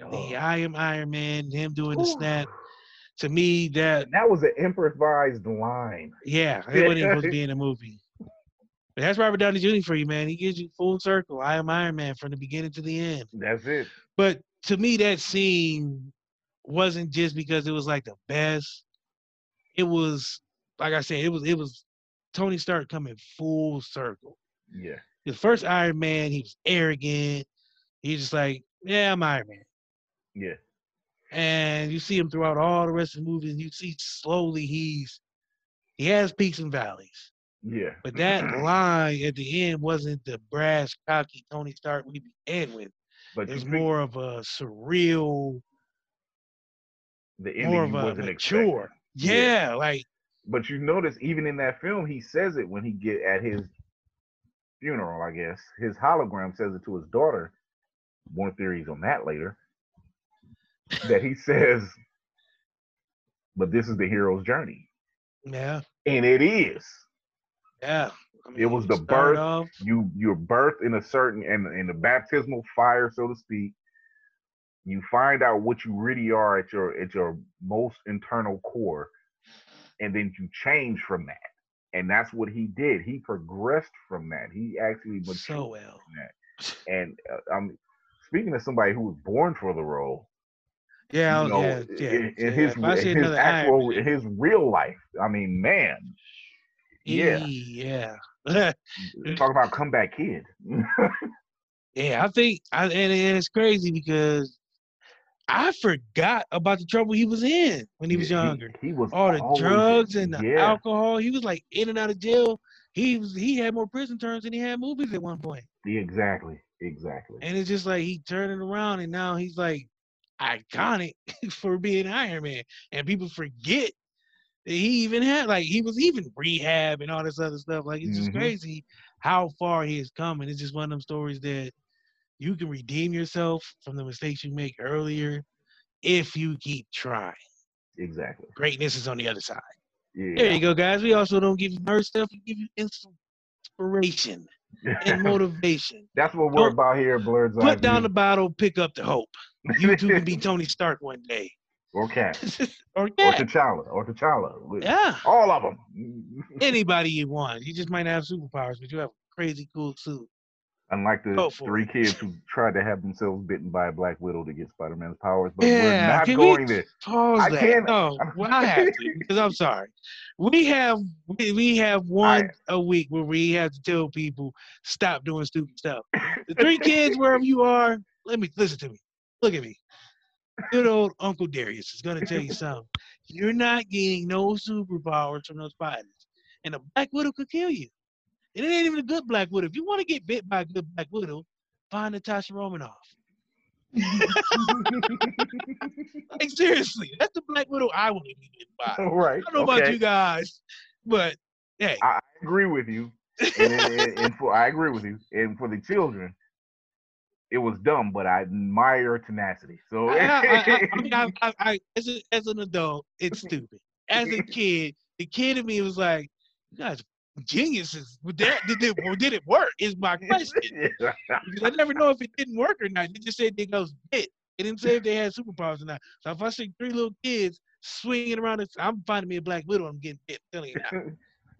Oh. The Oh. I am Iron Man, him doing the snap. To me, that that was an improvised line. Yeah, *laughs* it wasn't supposed to be in the movie. But that's Robert Downey Jr. for you, man. He gives you full circle. I am Iron Man from the beginning to the end. That's it. But to me, that scene wasn't just because it was like the best. It was, like I said, it was it was Tony Stark coming full circle. Yeah, The first Iron Man, he was arrogant. He's just like, yeah, I'm Iron Man. yeah, And you see him throughout all the rest of the movie, and you see slowly he's he has peaks and valleys. yeah. But that line at the end wasn't the brass, cocky Tony Stark we began with. But it's more of a surreal, the ending more of a wasn't mature. expecting. Yeah, like But you notice even in that film, he says it when he get at his funeral. I guess his hologram says it to his daughter. More theories on that later. That he says, "But this is the hero's journey," yeah, and it is. yeah. I It was the birth off- You you're birthed in a certain and in, the baptismal fire, so to speak. You find out what you really are at your at your most internal core, and then you change from that. And that's what he did. He progressed from that. He actually matured so well. from that. And uh, I'm speaking of somebody who was born for the role. Yeah, you oh, know, yeah, yeah. in, in yeah. his If his Iron actual Man, his real life. I mean, man, yeah. yeah. *laughs* talk about comeback kid. Yeah, I think, I, and, and it's crazy because I forgot about the trouble he was in when he was younger. He, was All the always- drugs and the yeah, alcohol. He was like in and out of jail. He was he had more prison terms than he had movies at one point. yeah, exactly, exactly. And it's just like he turned it around and now he's like iconic *laughs* for being Iron Man. And people forget that he even had like he was even rehab and all this other stuff. Like it's just Mhm. crazy how far he has come. And it's just one of them stories that you can redeem yourself from the mistakes you make earlier if you keep trying. exactly. Greatness is on the other side. Yeah. There you go, guys. We also don't give you nerd stuff, we give you inspiration and *laughs* motivation. That's what we're Don't about here, Blurred Put down the bottle, pick up the hope. You too can be *laughs* Tony Stark one day. or Cat, *laughs* or or T'Challa, or T'Challa. yeah. All of them. Anybody you want. You just might not have superpowers, but you have a crazy cool suit. Unlike the three it. kids who tried to have themselves bitten by a Black Widow to get Spider-Man's powers, but we're Yeah, not can going we there. pause I that? can't- No, *laughs* well, I have to because I'm sorry. We have we, we have one a week where we have to tell people stop doing stupid stuff. The three kids, wherever you are, let me listen to me. Look at me. Good old Uncle Darius is gonna tell you *laughs* something. You're not getting no superpowers from those spiders, and a Black Widow could kill you. And it ain't even a good Black Widow. If you want to get bit by a good Black Widow, find Natasha Romanoff. *laughs* like seriously, that's the Black Widow I want to be bit by. Oh, right. I don't know okay. about you guys, but hey, I, I agree with you. And, and, and for I agree with you. And for the children, it was dumb, but I admire your tenacity. So I, I, I, mean, *laughs* I, I, as, a, as an adult, it's stupid. As a kid, the kid in me was like, "You guys geniuses." But that did it, did it work? Is my question. Because I never know if it didn't work or not. They just said they goes bit. They didn't say if they had superpowers or not. So if I see three little kids swinging around, I'm finding me a black widow. I'm getting bit. Telling you now.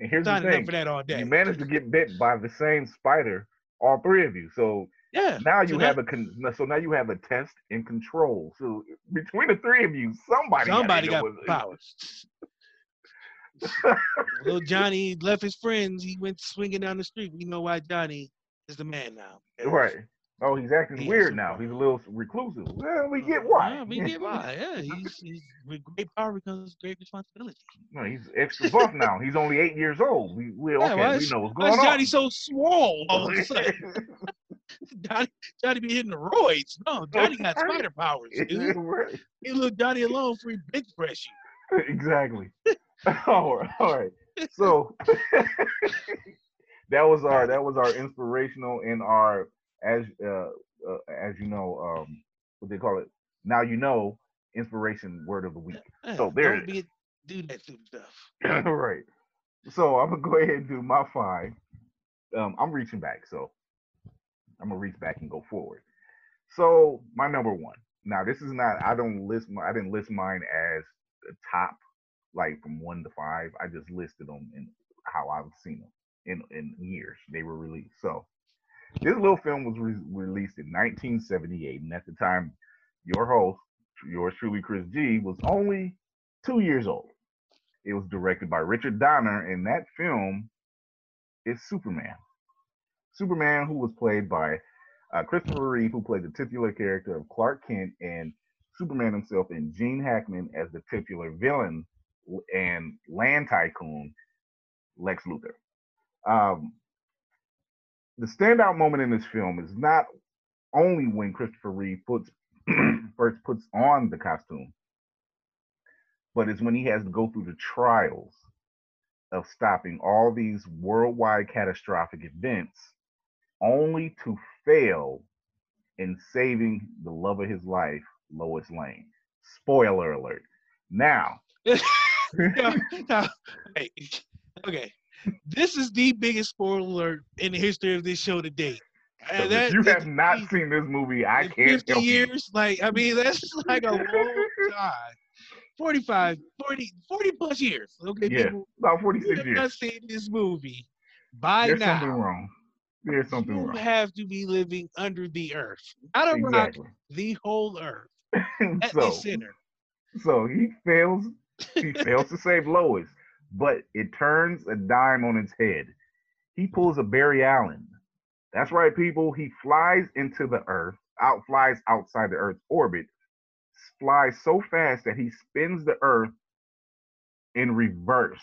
and here's the Signing up thing: for that all day. you managed to get bit by the same spider, all three of you. So Yeah. now so you that- have a con- so now you have a test and control. So between the three of you, somebody somebody got powers. *laughs* Little Johnny left his friends. He went swinging down the street. We know why Johnny is the man now. Right. Oh, he's acting He weird now. He's a little reclusive. Well, we get uh, why. Yeah, we get why. *laughs* Yeah, he's, he's with great power comes great responsibility. No, he's extra buff now. He's only eight years old. We, we Yeah, okay. why we know what's Why going is on. Johnny so swole all of a sudden? *laughs* *laughs* Johnny, Johnny be hitting the roids. No, Johnny got *laughs* spider powers, dude. Right. He look Johnny alone for he bench press exactly. *laughs* all right. All right. So that was our that was our inspirational and our as uh, uh as you know um what they call it now you know inspiration word of the week. So there don't it be do that stupid stuff. all right. So I'm gonna go ahead and do my five. Um, I'm reaching back, so I'm gonna reach back and go forward. So my number one. Now this is not. I don't list. My, I didn't list mine as the top, like from one to five. I just listed them in how I've seen them in in years they were released. So this little film was re- released in 1978, and at the time, your host, yours truly, Chris G, was only two years old. It was directed by Richard Donner, and that film is Superman. Superman, who was played by uh, Christopher Reeve, who played the titular character of Clark Kent, and Superman himself, and Gene Hackman as the titular villain and land tycoon Lex Luthor. Um, the standout moment in this film is not only when Christopher Reeve puts *clears throat* first puts on the costume, but it's when he has to go through the trials of stopping all these worldwide catastrophic events only to fail in saving the love of his life, Lois Lane. Spoiler alert. Now, *laughs* Now- *laughs* now, hey, okay, this is the biggest spoiler alert in the history of this show to date. so And if you have not seen this movie, I can't 50 help you. years, like I mean, that's *laughs* like a long time. 45, 40, 40 plus years. Okay, Yeah, people, About you 46 have years. not seen this movie by There's now. something wrong. There's something you wrong. have to be living under the earth, not a rock, the whole earth *laughs* at so, the center. so he fails. He *laughs* fails to save Lois, but it turns a dime on its head. He pulls a Barry Allen. That's right, people. He flies into the Earth, out flies outside the Earth's orbit, flies so fast that he spins the Earth in reverse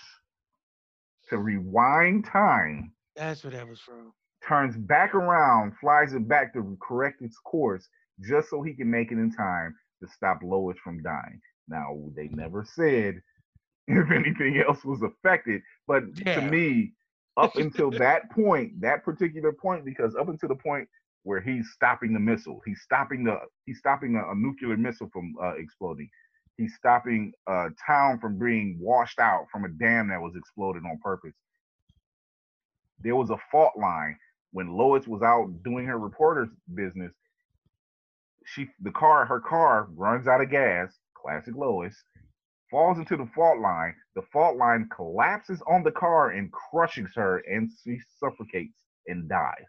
to rewind time That's what that was from. Turns back around, flies it back to correct its course, just so he can make it in time to stop Lois from dying. Now, they never said *laughs* if anything else was affected, but Yeah. to me, up *laughs* until that point, that particular point, because up until the point where he's stopping the missile, he's stopping the he's stopping a, a nuclear missile from uh, exploding. He's stopping a town from being washed out from a dam that was exploded on purpose there was a fault line when Lois was out doing her reporter's business. She the car, her car runs out of gas, classic Lois, falls into the fault line. The fault line collapses on the car and crushes her, and she suffocates and dies.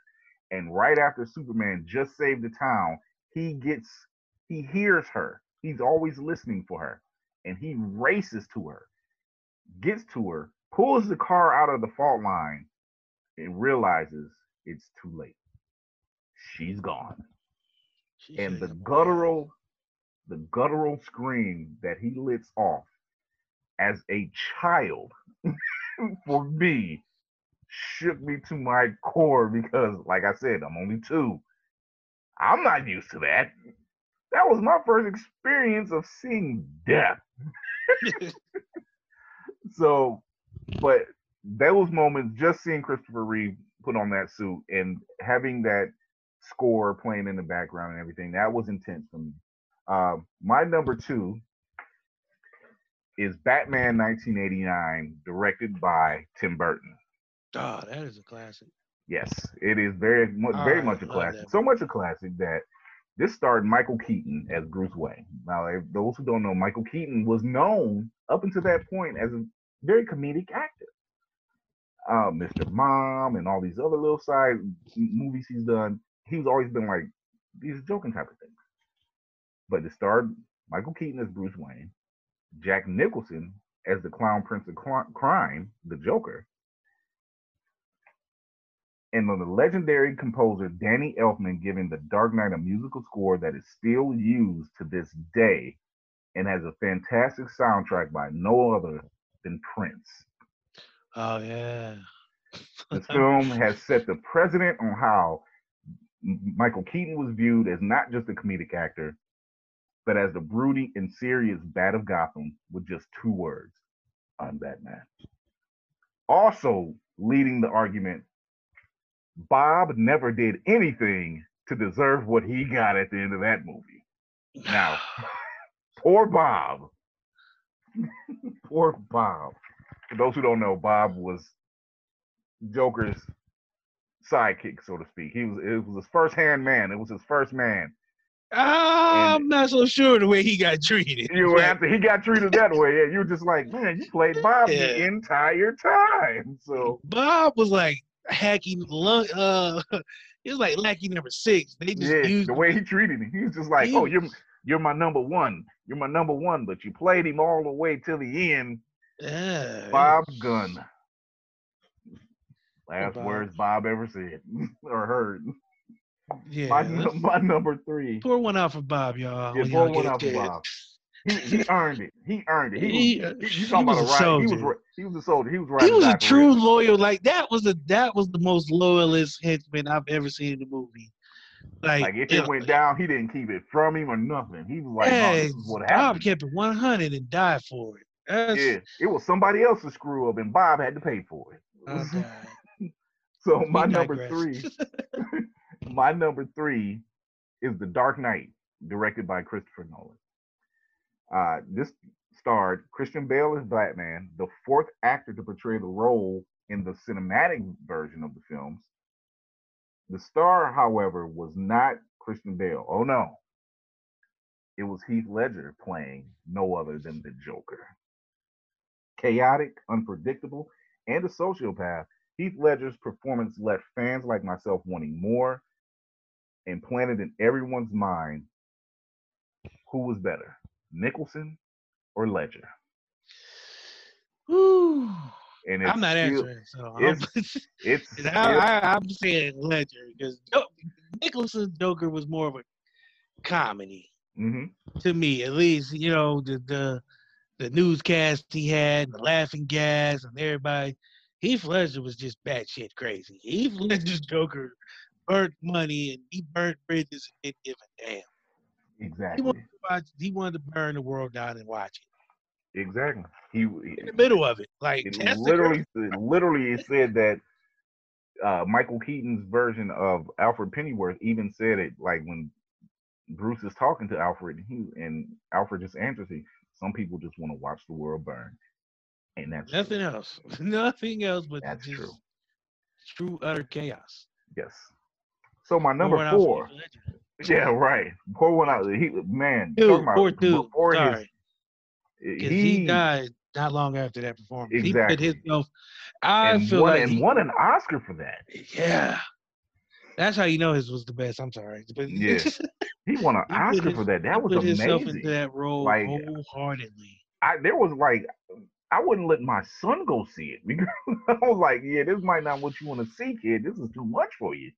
And right after Superman just saved the town, he gets he hears her. He's always listening for her. And he races to her, gets to her, pulls the car out of the fault line, and realizes it's too late. She's gone. She And the guttural, the guttural scream that he lets off as a child *laughs* for me shook me to my core because, like I said, I'm only two. I'm not used to that. That was my first experience of seeing death. *laughs* so, but those moments, just seeing Christopher Reeve put on that suit and having that score playing in the background and everything, that was intense for me. Uh, my number two is Batman 1989, directed by Tim Burton. Oh, that is a classic. Yes, it is very much, very Oh, much a classic. that So much a classic that this starred Michael Keaton as Bruce Wayne. Now, those who don't know, Michael Keaton was known up until that point as a very comedic actor. Uh, Mr. Mom and all these other little side movies he's done, he's always been like these joking type of things. But it starred Michael Keaton as Bruce Wayne, Jack Nicholson as the Clown Prince of Cl- Crime, the Joker, and the legendary composer Danny Elfman giving The Dark Knight a musical score that is still used to this day and has a fantastic soundtrack by no other than Prince. Oh yeah. the *laughs* film has set the precedent on how Michael Keaton was viewed as not just a comedic actor, but as the broody and serious Bat of Gotham with just two words I'm Batman. Also, leading the argument, Bob never did anything to deserve what he got at the end of that movie. Now, *sighs* poor Bob. *laughs* poor Bob. For those who don't know, Bob was Joker's sidekick, so to speak. He was it was his first hand man. It was his first man. I'm not so sure the way he got treated. You after he got treated that way, yeah, you were just like, man, you played Bob the entire time. So Bob was like hacking lung uh *laughs* he was like lackey number six. They just yeah, used the way he treated him, he was just like, He oh, you're you're my number one. You're my number one, but you played him all the way till the end. Yeah, Bob Gunn. Oh, Last Bob. words Bob ever said *laughs* or heard. yeah. My, *laughs* my number three. pour one out for Bob, y'all. Yeah, pour y'all one out for. Bob. He, he earned it. He earned it. He, He- uh, was, he, he talking was about a a rider. He was soldier. he was a soldier. He was riding He was a true real. loyal. Like that was the that was the most loyalist henchman I've ever seen in the movie. Like, Like if you it went down, he didn't keep it from him or nothing. He was like, no, hey, this is what Bob kept it 100 and died for it. That's, Yeah, it was somebody else's screw up, and Bob had to pay for it. I *laughs* so We my number three, *laughs* my number three is The Dark Knight, directed by Christopher Nolan. Uh, this starred Christian Bale as Batman, the fourth actor to portray the role in the cinematic version of the films. The star, however, was not Christian Bale. Oh no. It was Heath Ledger playing no other than the Joker. Chaotic, unpredictable, and a sociopath, Heath Ledger's performance left fans like myself wanting more and planted in everyone's mind who was better, Nicholson or Ledger. Whew. And it's I'm not still- answering, so I'm, It's *laughs* and I, I, I'm saying Ledger because Nicholson Joker was more of a comedy Mhm. to me, at least. You know the the the newscast he had, the laughing gas, and everybody. Heath Ledger was just batshit crazy. Heath Ledger's *laughs* Joker burnt money and he burnt bridges and didn't give a damn. He exactly. wanted, to watch, he wanted to burn the world down and watch it Exactly. He, in the middle of it. Like it literally it literally it said that uh, Michael Keaton's version of Alfred Pennyworth even said it like when Bruce is talking to Alfred and, he, and Alfred just answers it. Some people just want to watch the world burn, and that's true. Nothing else. *laughs* Nothing else but That's just true. true utter chaos. Yes. So my number four. *laughs* Yeah, right. Poor one out. He man, Dude, poor dude. before his- Sorry, because he, died not long after that performance. He Exactly. put himself. I and feel won, like and he- won an Oscar for that. yeah. That's how you know his was the best. I'm sorry, *laughs* but Yeah. He won an *laughs* He Oscar his- for that. That was put himself into that role Like, wholeheartedly. I there was like I wouldn't let my son go see it *laughs* because I was like, yeah, this might not what you want to see, kid. This is too much for you.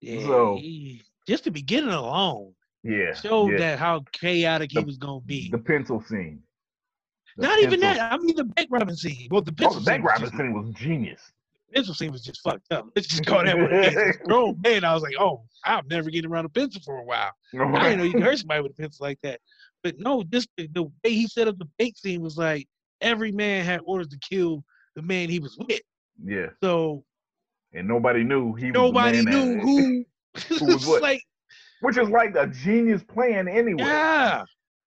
Yeah, So- he- just the beginning alone Yeah. showed yeah. that how chaotic he was gonna be. the pencil scene. The Not even that. I mean the bank robbing scene. Well, the Oh, the bank robbing scene was genius. Pencil scene was just fucked up. Let's just call that what it is. As a grown *laughs* man, I was like, oh, I'm never getting around a pencil for a while. I didn't know you could hurt somebody with a pencil like that. But no, just the, the way he set up the bank scene was like every man had orders to kill the man he was with. Yeah, So and nobody knew he. nobody knew who. *laughs* *laughs* Who was what? like, which is like a genius plan anyway. yeah,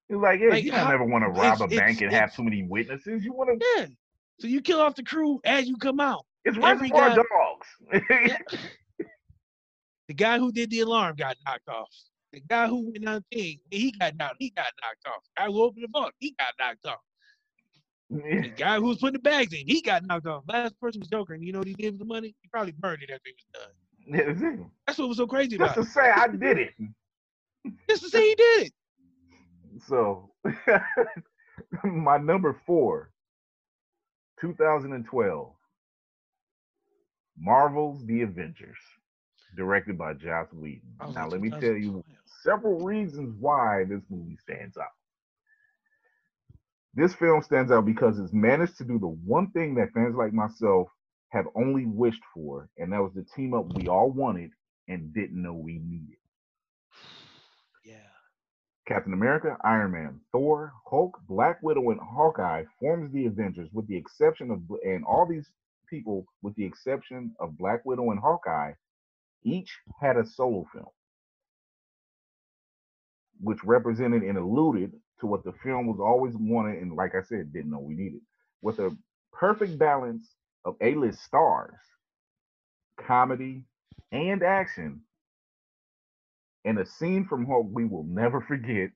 It's like, yeah, Like, you don't ever want to rob a bank and have too many witnesses. You want to. yeah. So you kill off the crew as you come out. It's Reservoir Dogs. *laughs* The guy who did the alarm got knocked off. The guy who went on thing, he got knocked. He got knocked off. The guy who opened the vault, he got knocked off. The *laughs* guy who was putting the bags in, he got knocked off. Last person was Joker, and you know what he did with the money? He probably burned it after he was done. Yeah, That's what was so crazy Just about to say I did it. Just to say he did it. So, *laughs* my number four, 2012, Marvel's The Avengers, directed by Joss Whedon. I Now, let me tell you several reasons why this movie stands out. This film stands out because it's managed to do the one thing that fans like myself have only wished for, and that was the team up we all wanted and didn't know we needed. Yeah. Captain America, Iron Man, Thor, Hulk, Black Widow, and Hawkeye forms the Avengers, with the exception of and all these people, with the exception of Black Widow and Hawkeye, each had a solo film, which represented and alluded to what the film was always wanted, and like I said, didn't know we needed, with a perfect balance of A-list stars, comedy, and action and a scene from Hulk we will never *laughs* forget.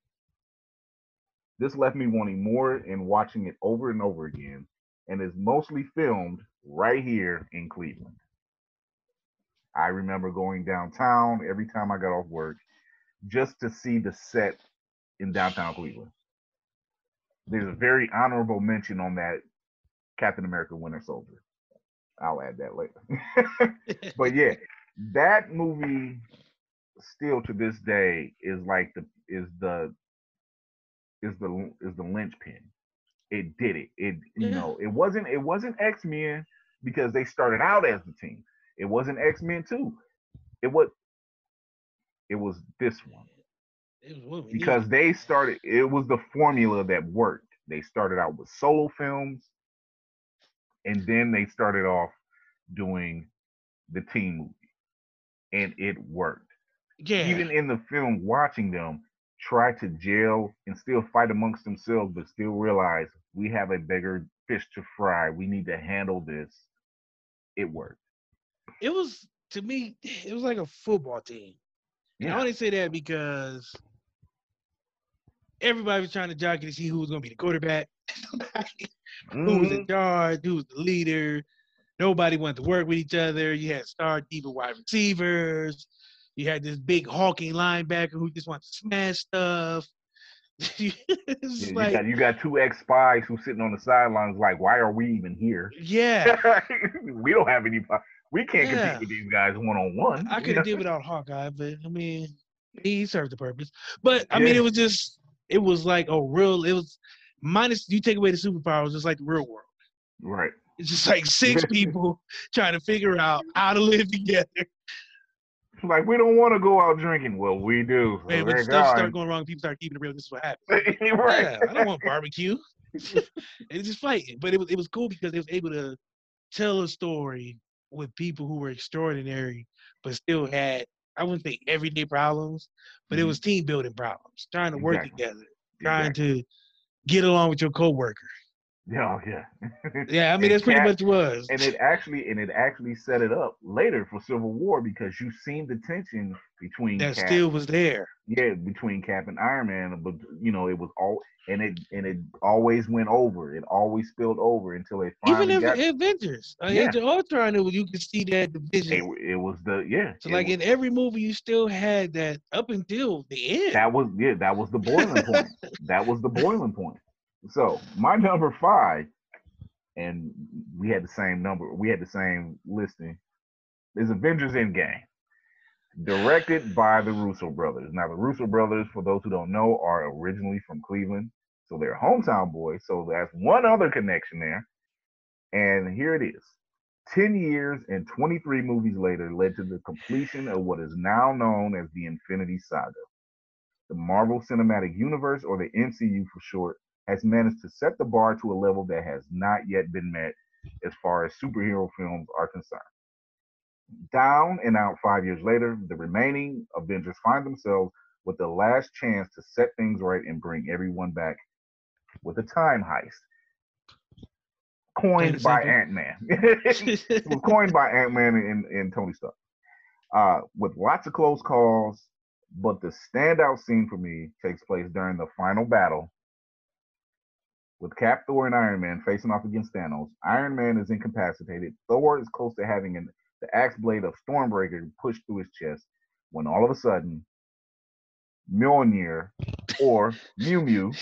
This left me wanting more and watching it over and over again, and is mostly filmed right here in Cleveland. I remember going downtown every time I got off work just to see the set in downtown Cleveland. There's a very honorable mention on that Captain America Winter Soldier. I'll add that later. *laughs* but yeah, *laughs* that movie still to this day is like the is the is the is the linchpin. It did it. It you Yeah. know it wasn't it wasn't X Men because they started out as the team. It wasn't X Men two. It was it was this one It was what we because needed. they started. It was the formula that worked. They started out with solo films, and then they started off doing the team movie, and it worked yeah. even in the film, watching them try to jail and still fight amongst themselves, but still realize we have a bigger fish to fry. We need to handle this. It worked. it was to me, it was like a football team. And I only say that because everybody was trying to jockey to see who was going to be the quarterback, *laughs* who was in Mhm. charge, who was the leader. Nobody wanted to work with each other. You had star deep wide receivers. You had this big hawking linebacker who just wanted to smash stuff. *laughs* Yeah, you, like, got, you got two ex spies who sitting on the sidelines, like, why are we even here? yeah, *laughs* we don't have any. We can't Yeah. compete with these guys one on one. I could have did without Hawkeye, but I mean, he served the purpose. But I mean, it was just, it was like a real, it was minus, you take away the superpowers, it's like the real world. Right. It's just like six *laughs* people trying to figure out how to live together. Like we don't want to go out drinking. Well, we do. Man, when stuff start going wrong, people start keeping it real. This is what happens. *laughs* right. Yeah, I don't want barbecue. *laughs* it's just fighting. But it was it was cool because they was able to tell a story with people who were extraordinary, but still had I wouldn't say everyday problems, but it was team building problems, trying to work Mm-hmm. Exactly. together, trying Exactly. to get along with your coworker. Yeah, yeah. *laughs* Yeah, I mean that's pretty much was. and it actually and it actually set it up later for Civil War because you seen the tension between that Cap, still was there. yeah between Cap and Iron Man, but you know it was all and it and it always went over. It always spilled over until they finally Even in got. Avengers, uh, Yeah. Age of Ultron, it you could see that division. It, it was the yeah. So like was- in every movie, you still had that up until the end. that was yeah that was the boiling point. *laughs* That was the boiling point. So my number five, and we had the same number. We had the same listing. Is Avengers Endgame, directed by the Russo brothers. Now the Russo brothers, for those who don't know, are originally from Cleveland, so they're hometown boys. So that's one other connection there. And here it is. 10 years and 23 movies later led to the completion of what is now known as the Infinity Saga. The Marvel Cinematic Universe, or the MCU for short, has managed to set the bar to a level that has not yet been met as far as superhero films are concerned. Down and out five years later, the remaining Avengers find themselves with the last chance to set things right and bring everyone back with a time heist. Coined by Ant Man. it was *laughs* coined by Ant Man and, and Tony Stark. Uh, with lots of close calls, but the standout scene for me takes place during the final battle with Cap, Thor, and Iron Man facing off against Thanos. Iron Man is incapacitated. Thor is close to having an, the axe blade of Stormbreaker pushed through his chest when all of a sudden Mjolnir or Mew Mew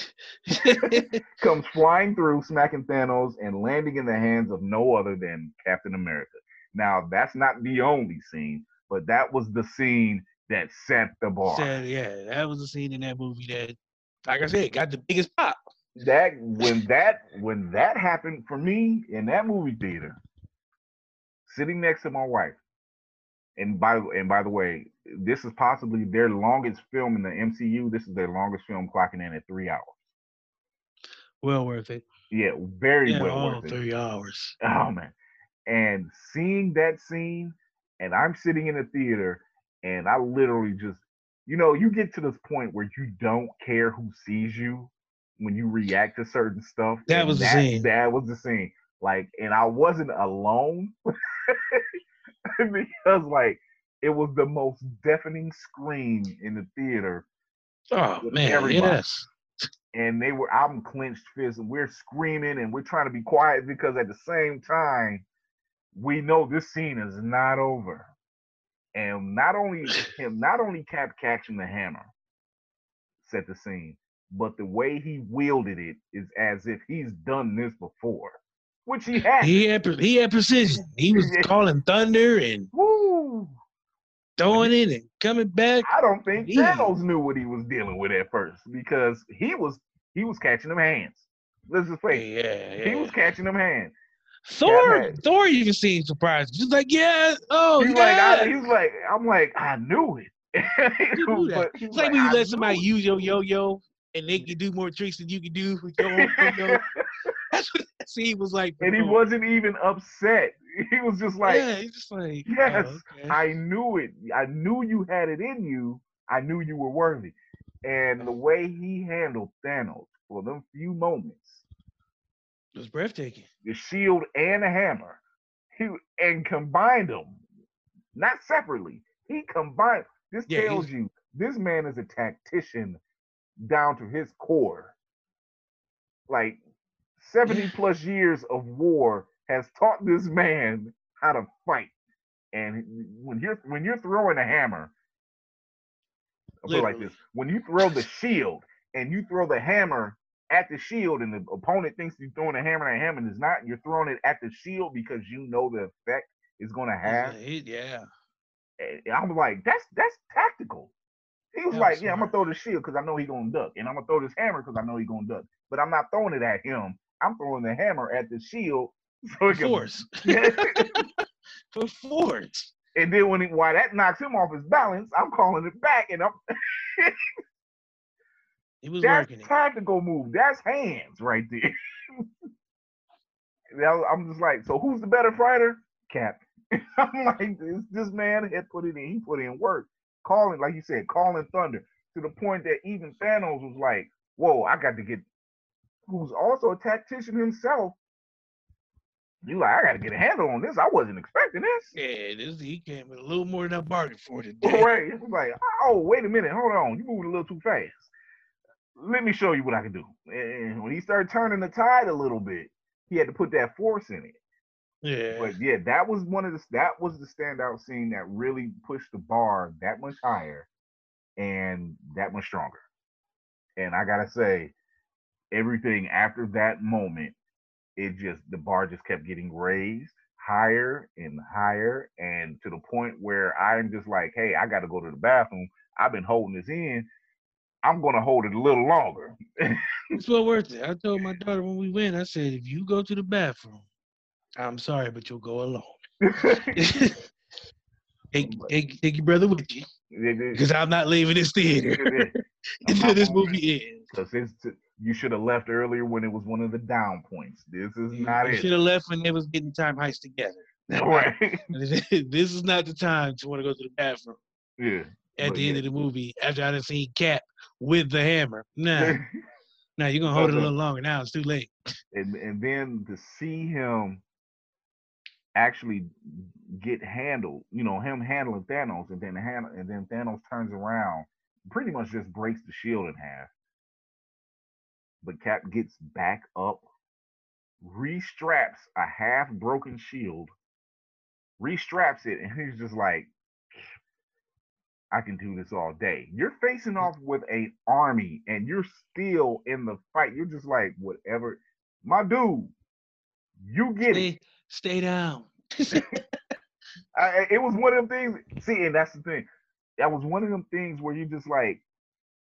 *laughs* comes flying through, smacking Thanos and landing in the hands of no other than Captain America. Now, that's not the only scene, but that was the scene that set the bar. yeah, that was the scene in that movie that, like I said, got the biggest pop. That *laughs* when that when that happened for me in that movie theater, sitting next to my wife, and by and by the way, this is possibly their longest film in the MCU. This is their longest film, clocking in at three hours. Well worth it. Yeah, very yeah, well all worth it. three hours. *laughs* Oh man, and seeing that scene, and I'm sitting in the theater, and I literally just, you know, you get to this point where you don't care who sees you when you react to certain stuff. That was the scene. That was the scene. Like, and I wasn't alone *laughs* because like it was the most deafening scream in the theater. Oh man, everybody. yes. And they were I'm clenched fists and we're screaming and we're trying to be quiet because at the same time we know this scene is not over. And not only *laughs* him, not only Cap catching the hammer set the scene, but the way he wielded it is as if he's done this before, which he had. He had he had precision. He was *laughs* calling thunder and Woo. throwing it and coming back. I don't think Thanos knew what he was dealing with at first because he was he was catching them hands. Let's just say yeah, yeah. he was catching them hands. Thor, Thor even seemed surprised. He's like, yeah, oh, he's yeah. like, I, he's like, I'm like, I knew it. *laughs* but it's like, like when you let somebody it. use your yo-yo and they can do more tricks than you can do with your own yo-yo. *laughs* That's what that scene was like. And he wasn't even upset. *laughs* He was just like, yeah, he's just like, oh, yes, oh, okay. I knew it. I knew you had it in you. I knew you were worthy. And the way he handled Thanos for them few moments it was breathtaking. The shield and the hammer. He and combined them, not separately. He combined. This Yeah, tells you this man is a tactician down to his core. Like 70 plus years of war has taught this man how to fight. And when you're when you're throwing a hammer, I'll put it like this: when you throw the shield and you throw the hammer at the shield, and the opponent thinks you're throwing a hammer at a hammer, and it's not. You're throwing it at the shield because you know the effect it's going to have. Yeah. And I'm like, that's that's tactical. He was That like, was yeah, I'm gonna throw the shield because I know he's gonna duck, and I'm gonna throw this hammer because I know he's gonna duck. But I'm not throwing it at him. I'm throwing the hammer at the shield *laughs* so it *laughs* Force. *laughs* For force. and then when he, while that knocks him off his balance, I'm calling it back, and I'm He was that's working it. tactical move. That's hands right there. Was- I'm just like, so who's the better fighter? Cap. I'm like, this, this man had put it in. He put in work, calling, like you said, calling thunder to the point that even Thanos was like, "Whoa, I got to get." Who's also a tactician himself. You like, I got to get a handle on this. I wasn't expecting this. Yeah, this he came with a little more than I bargained for today. *laughs* Right. It was like, oh, wait a minute, hold on. You moved a little too fast. Let me show you what I can do. And when he started turning the tide a little bit, he had to put that force in it. Yeah. But yeah, that was one of the that was the standout scene that really pushed the bar that much higher and that much stronger. And I gotta say, everything after that moment, it just the bar just kept getting raised higher and higher, and to the point where I'm just like, hey, I gotta go to the bathroom. I've been holding this in. I'm gonna hold it a little longer. It's well worth *laughs* it. I told my daughter when we went, I said, if you go to the bathroom I'm sorry, but you'll go alone. *laughs* *laughs* take, take, take your brother with you, *laughs* because I'm not leaving this theater until this movie ends. Because you should have left earlier when it was one of the down points. This is not you it. should have left when they was getting time heist together. Right. this is not the time to want to go to the bathroom yeah. at the end yeah. of the movie after I done seen Cap with the hammer. Nah, nah, you're gonna hold it a little longer now. It's too late. and and then to see him actually get handled, you know, him handling Thanos, and then hand, and then Thanos turns around, pretty much just breaks the shield in half. But Cap gets back up, restraps a half broken shield, restraps it, and he's just like, I can do this all day. You're facing mm. off with a army and you're still in the fight. You're just like, whatever. My dude, you get it. Stay, down. *laughs* I- it was one of them things. See, and that's the thing. That was one of them things where you just like,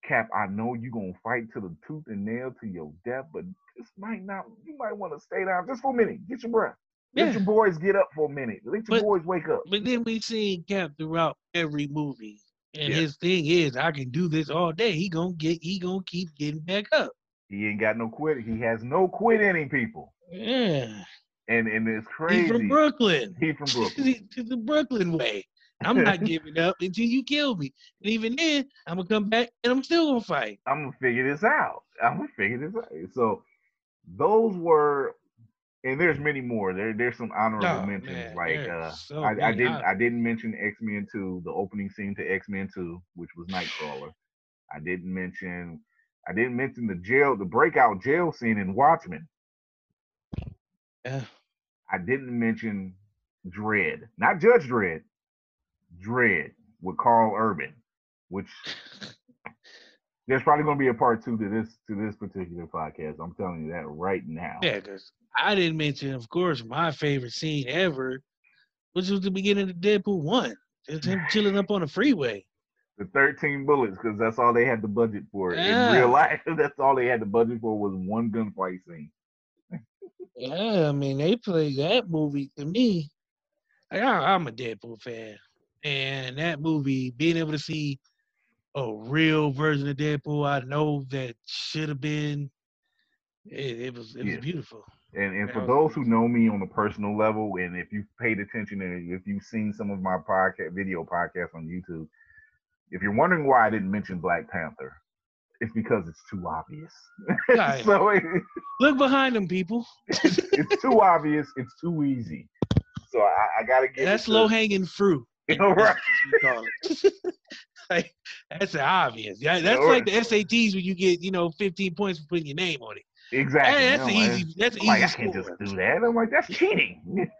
Cap, I know you're gonna fight to the tooth and nail to your death, but this might not. You might want to stay down just for a minute. Get your breath. Let Yeah. your boys get up for a minute. Let your But- boys wake up. But then we seen Cap throughout every movie, and Yeah. his thing is, I can do this all day. He gonna get, he gonna keep getting back up. He ain't got no quit. He has no quit in him, people. Yeah, And and it's crazy. he's from Brooklyn. *laughs* He's from Brooklyn. It's the Brooklyn way. I'm not *laughs* giving up until you kill me. And even then, I'm gonna come back and I'm still gonna fight. I'm gonna figure this out. I'm gonna figure this out. So those were, and there's many more. There there's some honorable Oh, mentions. man, like uh, so I, I didn't I- I didn't mention X Men Two, the opening scene to X Men Two, which was Nightcrawler. I didn't mention I didn't mention the jail, the breakout jail scene in Watchmen. Yeah. I didn't mention Dredd, not Judge Dredd, Dredd with Karl Urban, which there's probably going to be a part two to this to this particular podcast. I'm telling you that right now. Yeah, because I didn't mention, of course, my favorite scene ever, which was the beginning of Deadpool one. Just him chilling up on the freeway. The 13 bullets, because that's all they had the budget for. Yeah. In real *laughs* life, that's all they had the budget for was one gunfight scene. Yeah, I mean they played that movie to me. Like, I, I'm a Deadpool fan, and that movie, being able to see a real version of Deadpool, I know that should have been. It, it was it Yeah. was beautiful. And and for those who know me on a personal level, and if you've paid attention and if you've seen some of my podcast video podcasts on YouTube, if you're wondering why I didn't mention Black Panther, it's because it's too obvious. *laughs* Yeah, so it, *laughs* Look behind them, people. it's too obvious. It's too easy. So I, I gotta get That's low hanging fruit. *laughs* You know, right? we call it. like, that's obvious. Yeah, that's Yeah, like the SATs when you get you know 15 points for putting your name on it. Exactly. Hey, that's I'm an like- easy. That's an I'm like, I easy can't just do that. I'm like, that's cheating.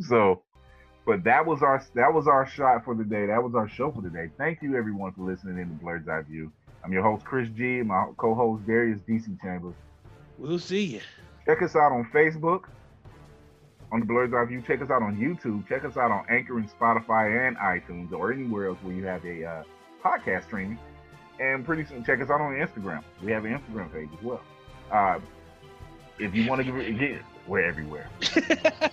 so, but that was our that was our shot for the day. That was our show for the day. Thank you everyone for listening in to Blurred's Eye View. I'm your host Chris G. My co-host Darius DC Chambers. We'll see you. Check us out on Facebook on the Blurred's Eye View. Check us out on YouTube. Check us out on Anchor and Spotify and iTunes or anywhere else where you have a uh, podcast streaming. And pretty soon, check us out on Instagram. We have an Instagram page as well. Uh, if you want to give get, get, we're everywhere. *laughs*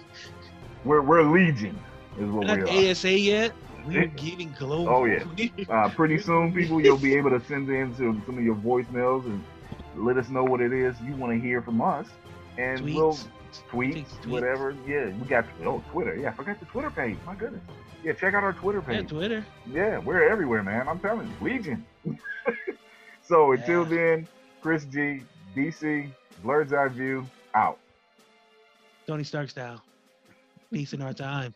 We're we're legion is what Not we are. ASA yet. We're getting close. Oh, yeah. *laughs* Uh, pretty soon, people, you'll be able to send in some, some of your voicemails and let us know what it is you want to hear from us, and we'll Tweets. tweets, Tweets. whatever. Yeah, we got oh Twitter. Yeah, I forgot the Twitter page. My goodness. Yeah, check out our Twitter Yeah, page. Twitter. Yeah, we're everywhere, man. I'm telling you, Legion. *laughs* so until Yeah. then, Chris G, DC, Blurred's Eye View, out. Tony Stark style. Peace in our time.